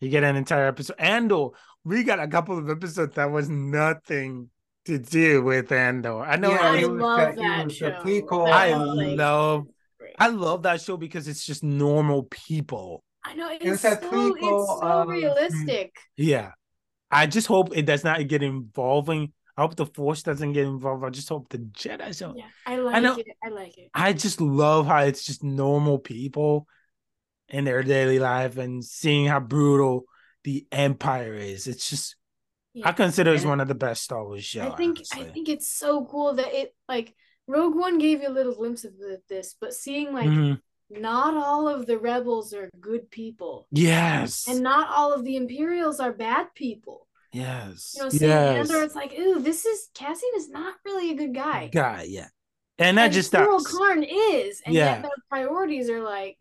you get an entire episode. Andor, we got a couple of episodes that was nothing to do with Andor. I know. Yeah, I it love the- it that was the show. prequel. That I like, love. I love that show because it's just normal people. I know it's, was so prequel it's so of- realistic. Yeah, I just hope it does not get involving. I hope the Force doesn't get involved. I just hope the Jedi don't. Yeah, I like know- it. I like it. I just love how it's just normal people in their daily life and seeing how brutal the Empire is. It's just I consider it's one of the best Star Wars shows. I think I think it's so cool that it like Rogue One gave you a little glimpse of this, but seeing like Mhm. not all of the rebels are good people, Yes. and not all of the Imperials are bad people. yes. You know, seeing yes. Andor, it's like, ooh, this is Cassian is not really a good guy. Guy, yeah. And that and just that. Karn is, and Yeah. yet their priorities are like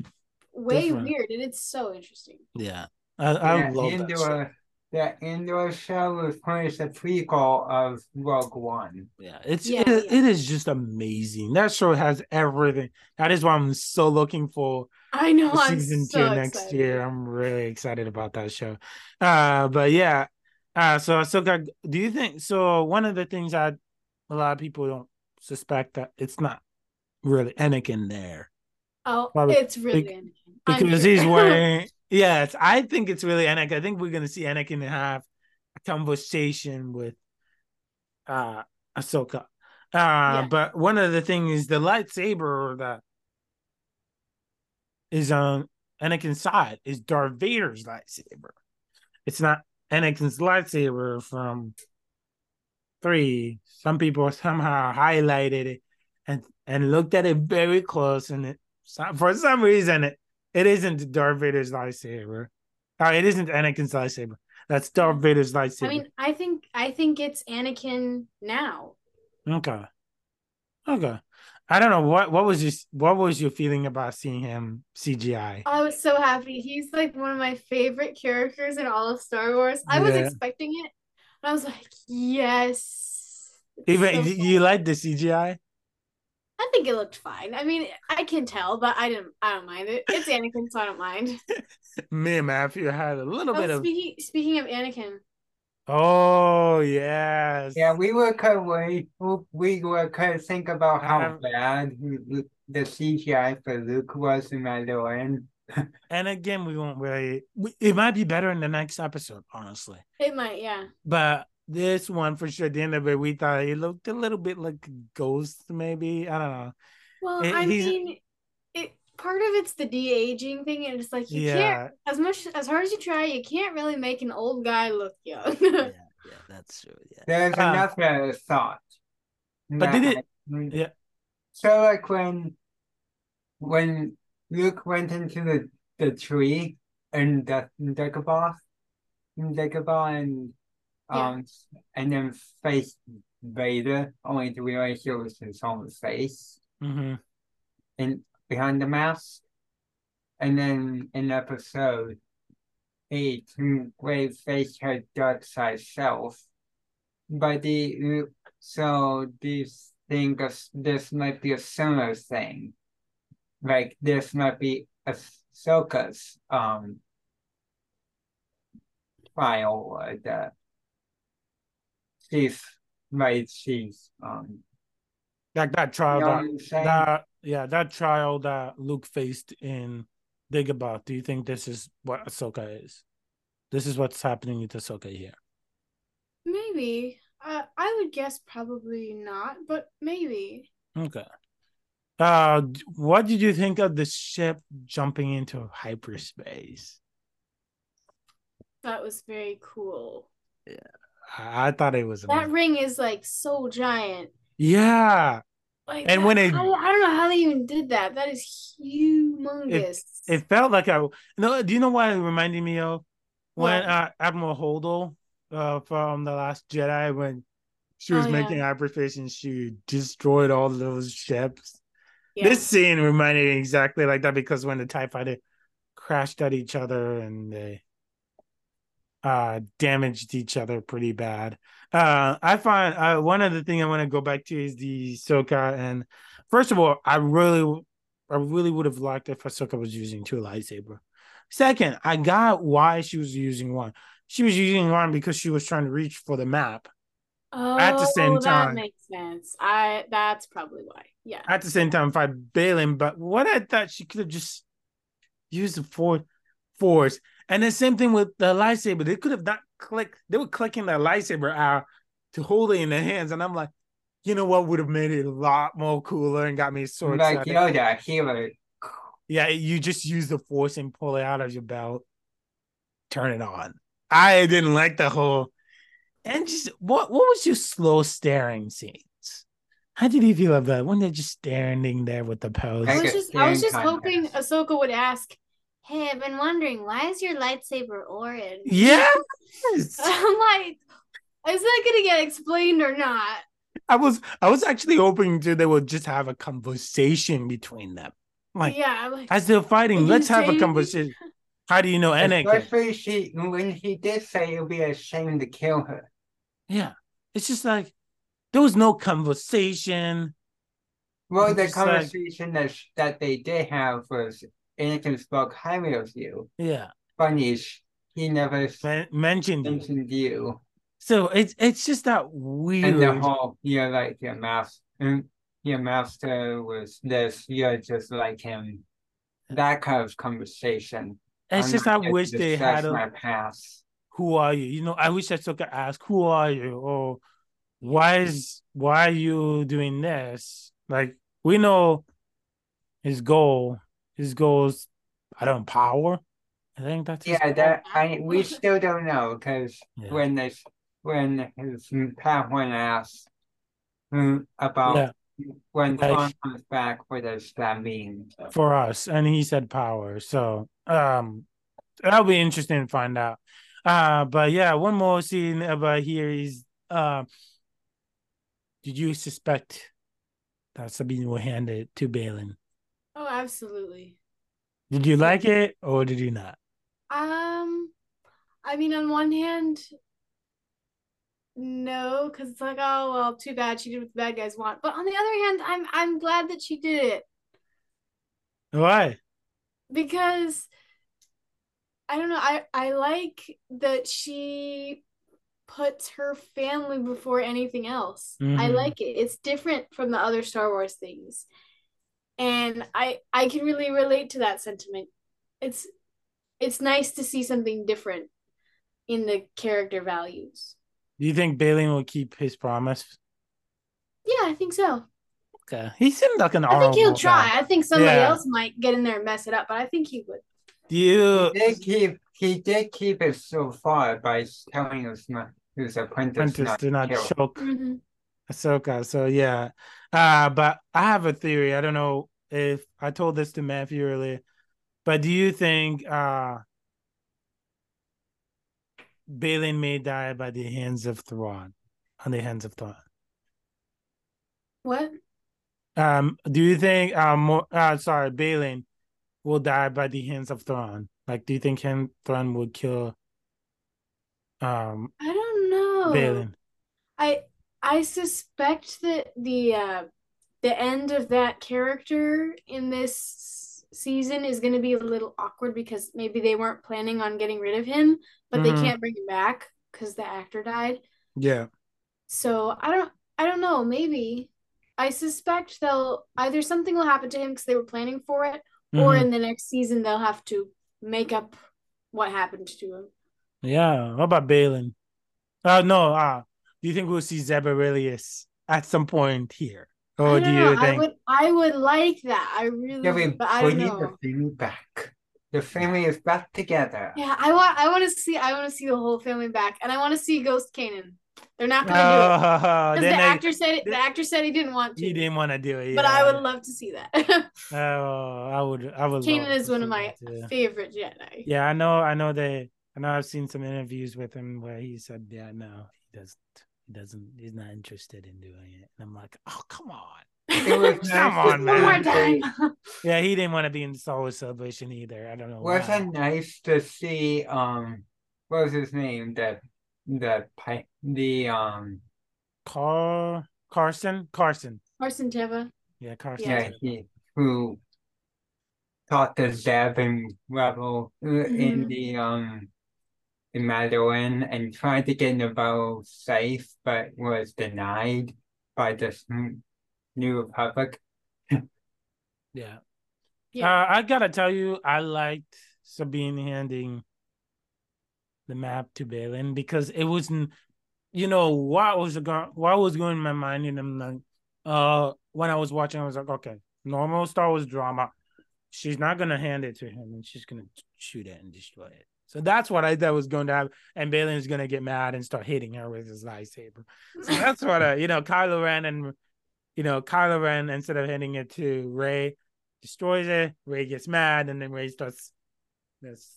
way Different. weird, and it's so interesting. Yeah. I, I Yeah, love that. show. That Andor show was pretty much a prequel of Rogue One. Yeah, it's Yeah, it, yeah. it is just amazing. That show has everything. That is why I'm so looking for I know. the I'm season so two next excited. year. I'm really excited about that show. Uh, but yeah. Uh, so Ahsoka, do you think so? One of the things that a lot of people don't suspect that it's not really Anakin there Oh, Probably- it's really bec- Anakin. I'm because he's [laughs] wearing. Yes, I think it's really Anakin. I think we're gonna see Anakin have a conversation with uh Ahsoka. Uh, Yeah. but one of the things is the lightsaber that is on Anakin's side is Darth Vader's lightsaber. It's not Anakin's lightsaber from three. Some people somehow highlighted it and and looked at it very close, and it for some reason it it isn't Darth Vader's lightsaber. Uh, it isn't Anakin's lightsaber. That's Darth Vader's lightsaber. I mean, I think I think it's Anakin now. Okay. Okay. I don't know what what was your what was your feeling about seeing him CGI? I was so happy. He's like one of my favorite characters in all of Star Wars. I was expecting it, and I was like, yes. Even so you like the CGI? I think it looked fine. I mean, I can tell, but I didn't. I don't mind it. It's Anakin, so I don't mind. [laughs] Me and Matthew had a little bit Oh, of speaking speaking of Anakin, oh yes. Yeah, we were kind of worried. We were kind of think about how Um, bad the CGI for Luke was in Mandalorian. [laughs] And again, we won't really. we- It might be better in the next episode, honestly. it might, yeah. But this one, for sure, at the end of it, we thought it looked a little bit like a ghost, maybe. I don't know. Well, It- I he's- mean, it part of it's the de aging thing, and it's like you yeah, can't as much as hard as you try, you can't really make an old guy look young. yeah, yeah, [laughs] that's true. Yeah. There's Uh, another thought. but did it- yeah. So like when when Luke went into the the tree and the Dagobah, Dagobah and Yeah. um and then face Vader, only to realize it was his own face hmm in behind the mask. And then in episode eight, Grave faced her dark side self. But the so these think of this might be a similar thing. Like this might be Ahsoka's um trial or the she's right she's um Like that you trial know that what I'm that yeah that trial that Luke faced in Dagobah. Do you think this is what Ahsoka is? This is what's happening with Ahsoka here. maybe. Uh, I would guess probably not, but maybe. Okay. Uh, what did you think of the ship jumping into hyperspace? That was very cool. I, I thought it was That amazing. ring is like so giant. yeah. Like And that- when it- I, I don't know how they even did that. That is humongous. It felt like I no. Do you know why it reminded me of? When uh, Admiral Holdo uh, from the Last Jedi, when she was Oh, yeah. making hyperspace and she destroyed all those ships. yeah. This scene reminded me exactly like that because when the Tie Fighter crashed at each other and they uh damaged each other pretty bad. Uh I find uh, one of the things I want to go back to is the Ahsoka and first of all, I really I really would have liked if Ahsoka was using two lightsaber. Second, I got why she was using one. She was using one because she was trying to reach for the map. oh, at the same that time- makes sense. I that's probably why. Yeah. at the same time fight Baylan, but what I thought she could have just used the force force. And the same thing with the lightsaber. They could have not clicked, they were clicking the lightsaber out to hold it in their hands. And I'm like, you know what would have made it a lot more cooler and got me so like excited. Yoda, he would Yeah, you just use the force and pull it out of your belt, turn it on. I didn't like the whole and just what what was your slow staring scenes? How did you feel about when they're just standing there with the pose? I was just I was just hoping contest. Ahsoka would ask, Hey, I've been wondering, why is your lightsaber orange? Yes. [laughs] I'm like, is that gonna get explained or not? I was I was actually hoping to they would just have a conversation between them. Like yeah, I'm like as they're fighting, let's have a conversation. How do you know Anakin? Especially she when he did say it would be a shame to kill her. Yeah. It's just like there was no conversation. Well, the Just like- conversation that sh- that they did have was Anakin spoke highly of you. Yeah. Funny, he never Men- mentioned mentioned you. So it's it's just that weird. And the whole, you're like your master, mm, your master was this, you're just like him. That kind of conversation. it's I'm just I wish they had a my past. who are you? You know, I wish Ahsoka ask, who are you? Or why is why are you doing this? Like we know his goal. His goal is I don't know, power. I think that's his Yeah, goal. that I we still don't know because Yeah. when this when his Padawan asks hmm, about Yeah. when Like- Thrawn comes back, what does that mean? for us, and he said power. So um that'll be interesting to find out. Uh but yeah, one more scene about here is uh did you suspect that Sabine will hand it to Baylan? Absolutely. Did you like it or did you not? Um, I mean, on one hand, no, because it's like, oh well, too bad she did what the bad guys want. But on the other hand, I'm I'm glad that she did it Why? because I don't know. I I like that she puts her family before anything else. I Mhm. like it. It's different from the other Star Wars things. And I I can really relate to that sentiment. It's it's nice to see something different in the character values. Do you think Baylan will keep his promise? Yeah, I think so. Okay. He seemed like an I think he'll try. guy. I think somebody Yeah. else might get in there and mess it up, but I think he would. Do you He did keep he did keep it so far by telling us not his apprentice, apprentice not do not kill. choke Mm-hmm. Ahsoka. So yeah. Uh but I have a theory. I don't know if I told this to Matthew earlier, but do you think uh Baylan may die by the hands of Thrawn? On the hands of Thrawn. What? Um, do you think um more uh sorry, Baylan will die by the hands of Thrawn? Like do you think him Thrawn would kill um I don't know. Balin? I I suspect that the uh the end of that character in this season is going to be a little awkward because maybe they weren't planning on getting rid of him, but Mhm. they can't bring him back because the actor died. Yeah. So I don't I don't know, maybe I suspect they'll either something will happen to him because they were planning for it, or Mhm. in the next season they'll have to make up what happened to him. Yeah. What about Baylan? Uh no, uh do you think we'll see Zeb Orrelios at some point here? Or I do don't you know. I would I would like that. I really Yeah, we but I don't bring know. the family back. The family is back together. Yeah, I want I want to see I want to see the whole family back, and I want to see Ghost Kanan. They're not gonna do it Oh, [laughs] because the then they- actor said it, the actor said he didn't want to. he didn't want to do it. but I would love to see that. [laughs] Oh, I would. I would. Kanan love is one of my that, too. favorite Jedi. Yeah, I know. I know they. I know. I've seen some interviews with him where he said, "Yeah, no, he doesn't. He doesn't. He's not interested in doing it." And I'm like, "Oh, come on." [laughs] It [laughs] was Come nice on, One more man. time. [laughs] Yeah, he didn't want to be in the Star Wars Celebration either. I don't know. Was why. nice to see um what was his name? That the the um Car Carson? Carson. Carson Teva. Yeah, Carson. yeah he who taught the Zeb and Rebel uh, in Mhm. the um in Mandalorian and tried to get Nevarro safe but was denied by the New Republic. Yeah. Yeah. Uh, I gotta tell you, I liked Sabine handing the map to Baylan because it wasn't, you know, what was going, what was going in my mind, and I'm like, uh, when I was watching, I was like, okay, normal Star Wars drama, she's not gonna hand it to him, and she's gonna shoot it and destroy it. So that's what I thought was going to happen, and Baylan's gonna get mad and start hitting her with his lightsaber. So that's what I, you know, Kylo Ren and, you know, Kylo Ren instead of handing it to Rey destroys it. Rey gets mad, and then Rey starts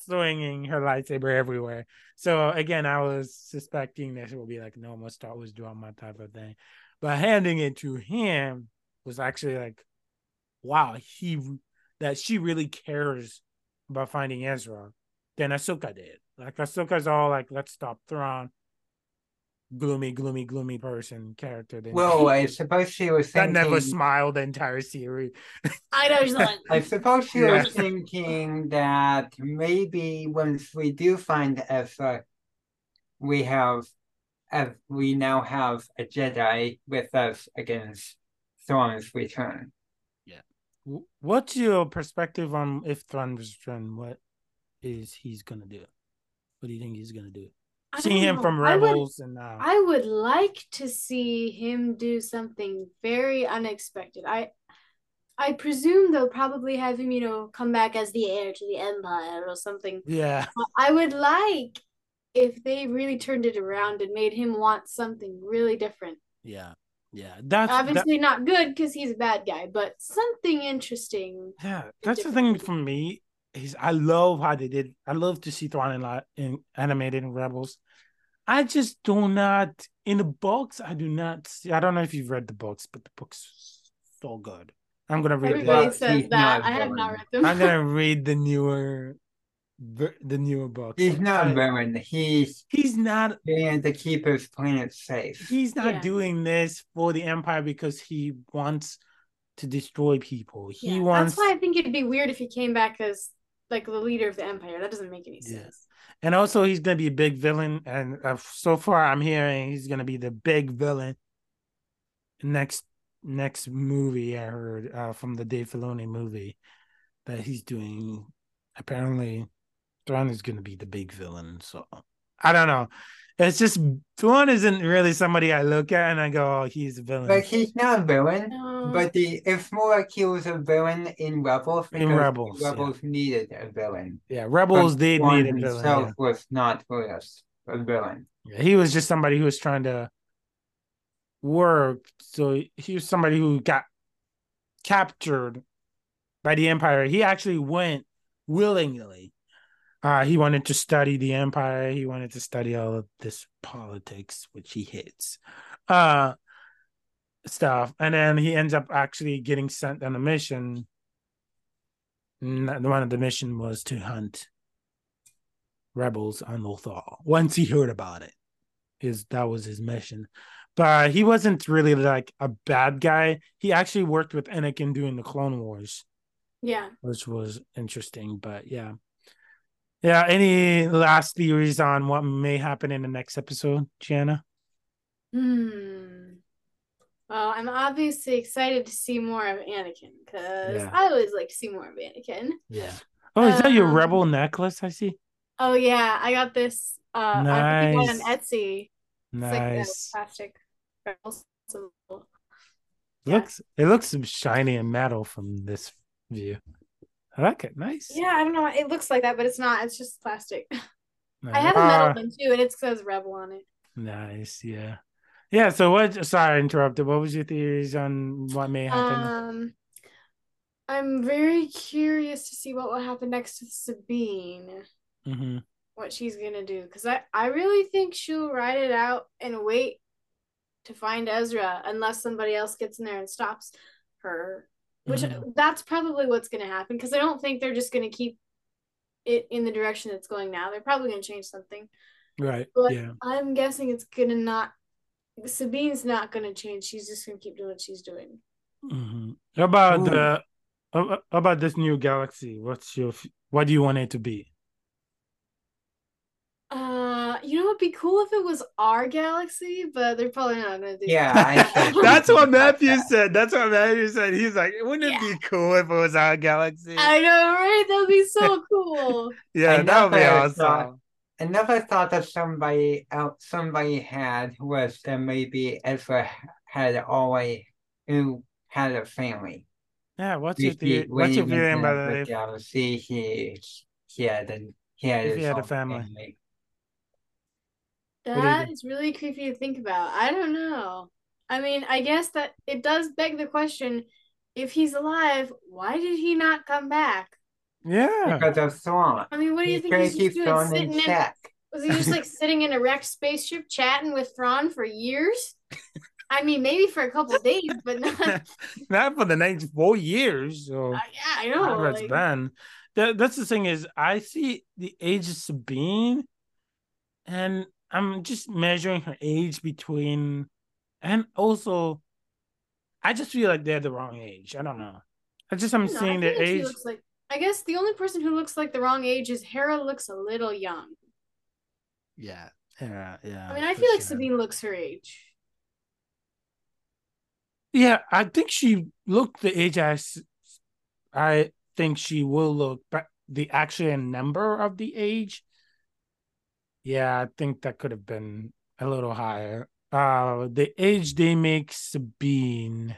swinging her lightsaber everywhere. So again, I was suspecting this will be like normal Star Wars drama type of thing, but handing it to him was actually like, wow, he that she really cares about finding Ezra than Ahsoka did. Like Ahsoka's all like, let's stop Thrawn. Gloomy, gloomy, gloomy person character. Then Well, I suppose she was that never smiled the entire series. [laughs] I know she's like I suppose she Yeah. was thinking that maybe once we do find Ezra, we have, as we now have a Jedi with us against Thrawn's return. Yeah. What's your perspective on if Thrawn was returned? What is he's gonna do? What do you think he's gonna do? Seeing him know. from I would- Rebels and uh, I would like to see him do something very unexpected. I I presume they'll probably have him, you know, come back as the heir to the empire or something. yeah, I would like if they really turned it around and made him want something really different. yeah, yeah. That's that, Obviously not good because he's a bad guy, but something interesting. yeah. That's the thing for me is I love how they did. I love to see Thrawn in, li- in animated in Rebels. I just do not in the books. I do not see. I don't know if you've read the books, but the books so good. I'm gonna read. Everybody the, But says that. I have not read them. I'm gonna [laughs] read the newer, ver- the newer books. He's not I- villain. He's He's not trying to keep his planet safe. he's not Yeah. doing this for the empire because he wants to destroy people. He Yeah, wants That's why I think it'd be weird if he came back as like the leader of the empire. That doesn't make any Yeah. sense. and also he's gonna be a big villain. And uh, so far, I'm hearing he's gonna be the big villain next next movie. I heard uh, from the Dave Filoni movie that he's doing. Apparently, Thrawn is gonna be the big villain. So I don't know. It's just Thrawn isn't really somebody I look at and I go, oh, he's a villain. Like he's not a villain, No. but the if more like he was a villain in Rebels In because Rebels, yeah. Needed a villain. yeah, Rebels But did Thrawn need a villain. himself yeah. was not for us a villain. Yeah, he was just somebody who was trying to work. So he was somebody who got captured by the Empire. He actually went willingly. Uh, he wanted to study the Empire. He wanted to study all of this politics, which he hates. Uh, stuff, and then he ends up actually getting sent on a mission. One of the mission was to hunt rebels on Lothal. Once he heard about it, his that was his mission. But he wasn't really like a bad guy. He actually worked with Anakin doing the Clone Wars, yeah. which was interesting. But yeah. Yeah. Any last theories on what may happen in the next episode, Gianna? Hmm. Well, I'm obviously excited to see more of Anakin because Yeah. I always like to see more of Anakin. Yeah. Oh, is that your Um, rebel necklace? I see. Oh yeah, I got this. Uh, think I got on Nice. Etsy. It's like a Nice. plastic rebel symbol. Yeah. Looks it looks shiny and metal from this view. I like it. Nice. Yeah, I don't know. It looks like that, but it's not. It's just plastic. Nice. [laughs] I have a metal Ah, one too, and it says Rebel on it. Nice. Yeah. Yeah. So what? Sorry, I interrupted. What was your theories on what may happen? Um, I'm very curious to see what will happen next with Sabine. hmm What she's gonna do, because I I really think she'll ride it out and wait to find Ezra, unless somebody else gets in there and stops her. Which Mhm. that's probably what's gonna happen, because I don't think they're just gonna keep it in the direction it's going now. They're probably gonna change something. Right. But yeah. I'm guessing it's gonna not. Sabine's not gonna change. She's just gonna keep doing what she's doing. hmm About Ooh. the uh, about this new galaxy. What's your what do you want it to be? You know, it'd be cool if it was our galaxy, but they're probably not gonna do. Yeah, that. I [laughs] That's what Matthew that. said. That's what Matthew said. He's like, wouldn't it be cool if it was our galaxy? I know, right? That'd be so [laughs] cool. yeah, I that would be awesome. thought- Another thought that somebody out somebody had was that maybe Ezra had always who had a family. Yeah, what's your He- theory? What's your when he feeling went about to it? the galaxy, he he had a he had his he had a own family. Do you That think? is really creepy to think about. I don't know. I mean, I guess that it does beg the question: if he's alive, why did he not come back? Yeah, because of Thrawn. I mean, what do you He's think he's just keep doing? Thrawn Sitting in in? Was he just like [laughs] sitting in a wrecked spaceship chatting with Thrawn for years? I mean, maybe for a couple days, but not. [laughs] not for the next four years. So Uh, yeah, I know. however it's like- been. That, that's the thing is, I see the age of Sabine, and I'm just measuring her age between, and also, I just feel like they're the wrong age. I don't know. I just I'm I don't know, I seeing feel their she age. looks like. I guess the only person who looks like the wrong age is Hera. Looks a little young. Yeah, yeah, yeah. I mean, I for feel like. Sabine looks her age. Yeah, I think she looked the age I, I think she will look, but the actual number of the age, yeah, I think that could have been a little higher. Uh, the age they make Sabine,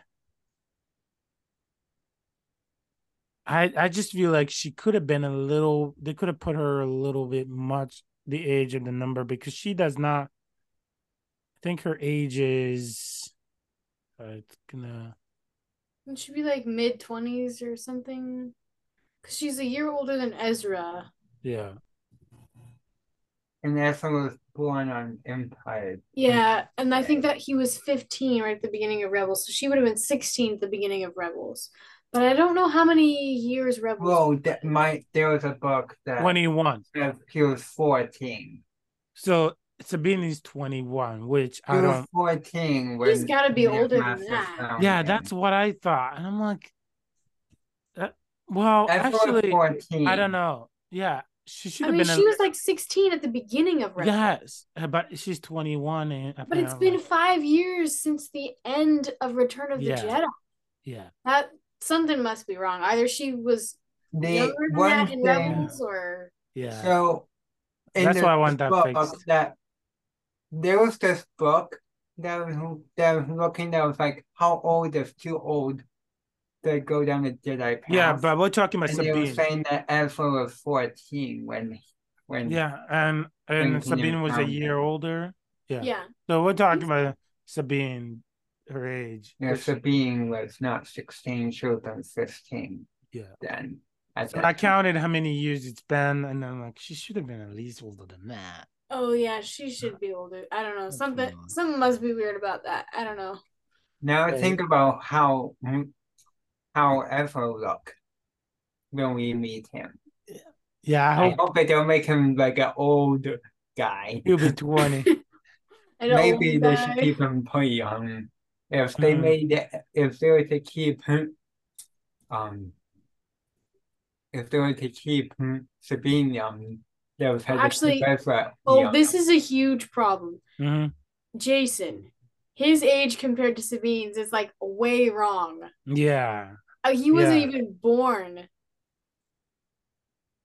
I I just feel like she could have been a little. They could have put her a little bit much the age of the number because she does not. I think her age is. Uh, it's gonna. It should be like mid twenties or something. Cause she's a year older than Ezra. Yeah. And Ezra was born on Empire. Yeah, and I think that he was 15 right at the beginning of Rebels, so she would have been 16 at the beginning of Rebels. But I don't know how many years Rebels. Well, that might there was a book that 21. said he was fourteen. So Sabine is 21, which He I was don't. fourteen when He's gotta be older than that. found Yeah, that's what I thought. And I'm like, uh, well, Ezra actually, fourteen. I don't know. Yeah. She should I mean, been. she a, was like 16 at the beginning of Rebels. Yes, uh, but she's 21. And But it's been five years since the end of Return of the Yeah. Jedi. Yeah. That something must be wrong. Either she was The younger than one that in. Rebels, or Yeah. So That's why I want that book fixed. that there was this book that was that was looking that was like how old is too old to go down the Jedi path. yeah, but we're talking about and they were Sabine. saying that Ezra was fourteen when when Yeah, and and When Sabine was a year him. older. Yeah. yeah. So we're talking about Sabine, her age. you know, which- Sabine was not sixteen, she was been fifteen Yeah. then. At So I counted how many years it's been, and I'm like, she should have been at least older than that. Oh yeah, she should be older. I don't know. Something something must be weird about that. I don't know. Now Right. think about how how Ezra look when we meet him. Yeah, I I hope hope they don't make him like an old guy. he'll be 20. [laughs] Maybe they die. should keep him pretty young. If they Mhm. made it, if they were to keep him, um, if they were to keep him, Sabine young, they would have Actually, keep Ezra Oh, young. this is a huge problem. hmm Jacen, his age compared to Sabine's is like way wrong. Yeah. Uh, he wasn't Yeah. even born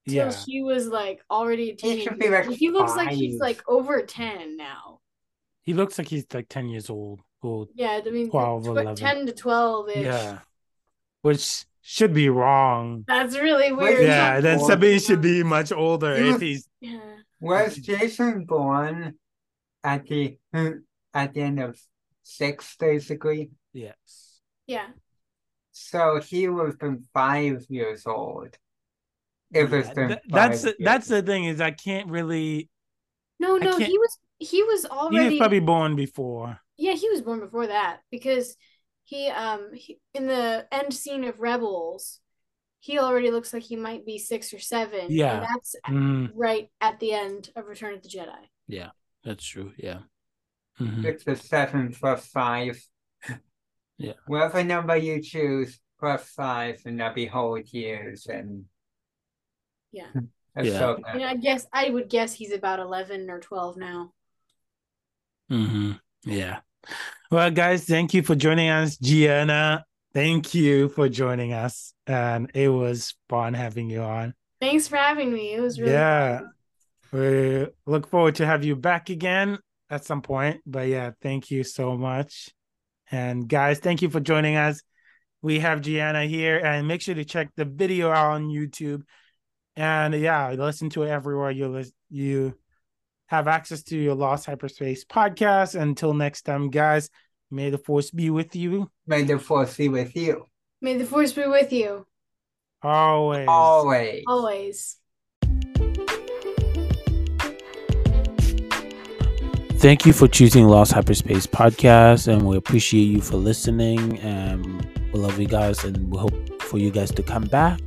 till Yeah. she was like already a He teenager. be, like, he looks like he's like over 10 now. He looks like he's like 10 years old. or Yeah, I mean, 12, tw- 11. 10 to 12 ish. yeah, which should be wrong. That's really weird. Yeah, then Or- Sabine should be much older He if was- he's Yeah. Was Jacen born at the at the end of six, basically? yes. Yeah. So he would have been five years old. If it's Yeah, been th- that's the, that's years. the thing is I can't really. No, no, he was he was He already was probably born before. Yeah, he was born before that because he um he, in the end scene of Rebels, he already looks like he might be six or seven. and Yeah. that's Mm, right at the end of Return of the Jedi. Yeah, that's true. Yeah. Mhm. six or seven plus five. Yeah. Whatever number you choose, plus five, and that'll be whole years and Yeah. Ahsoka. I mean, I guess I would guess he's about eleven or twelve now. Mm-hmm. Yeah. Well, guys, thank you for joining us, Gianna. Thank you for joining us, and it was fun having you on. Thanks for having me. It was really Yeah. fun. We look forward to have you back again at some point. But yeah, thank you so much. And guys, thank you for joining us. We have Gianna here, and make sure to check the video out on YouTube. And yeah, listen to it everywhere you lis- you have access to your Lost Hyperspace podcast. Until next time, guys, may the force be with you May the force be with you. May the force be with you always. Always. always. Thank you for choosing Lost Hyperspace Podcast, and we appreciate you for listening. And we love you guys, and we hope for you guys to come back.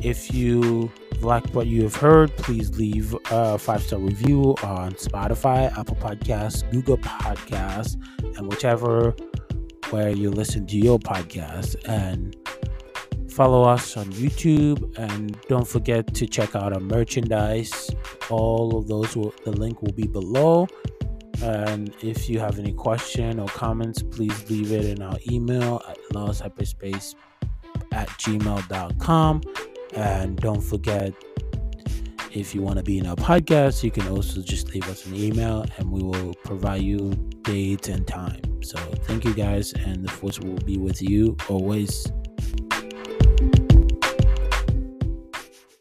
If you like what you have heard, please leave a five star review on Spotify, Apple Podcasts, Google Podcasts, and whichever where you listen to your podcast. And follow us on YouTube, and don't forget to check out our merchandise. All of those will the link will be below. And if you have any question or comments, please leave it in our email at losthyperspace at gmail.com. And don't forget, if you want to be in our podcast, you can also just leave us an email and we will provide you dates and time. So thank you guys, and the force will be with you always.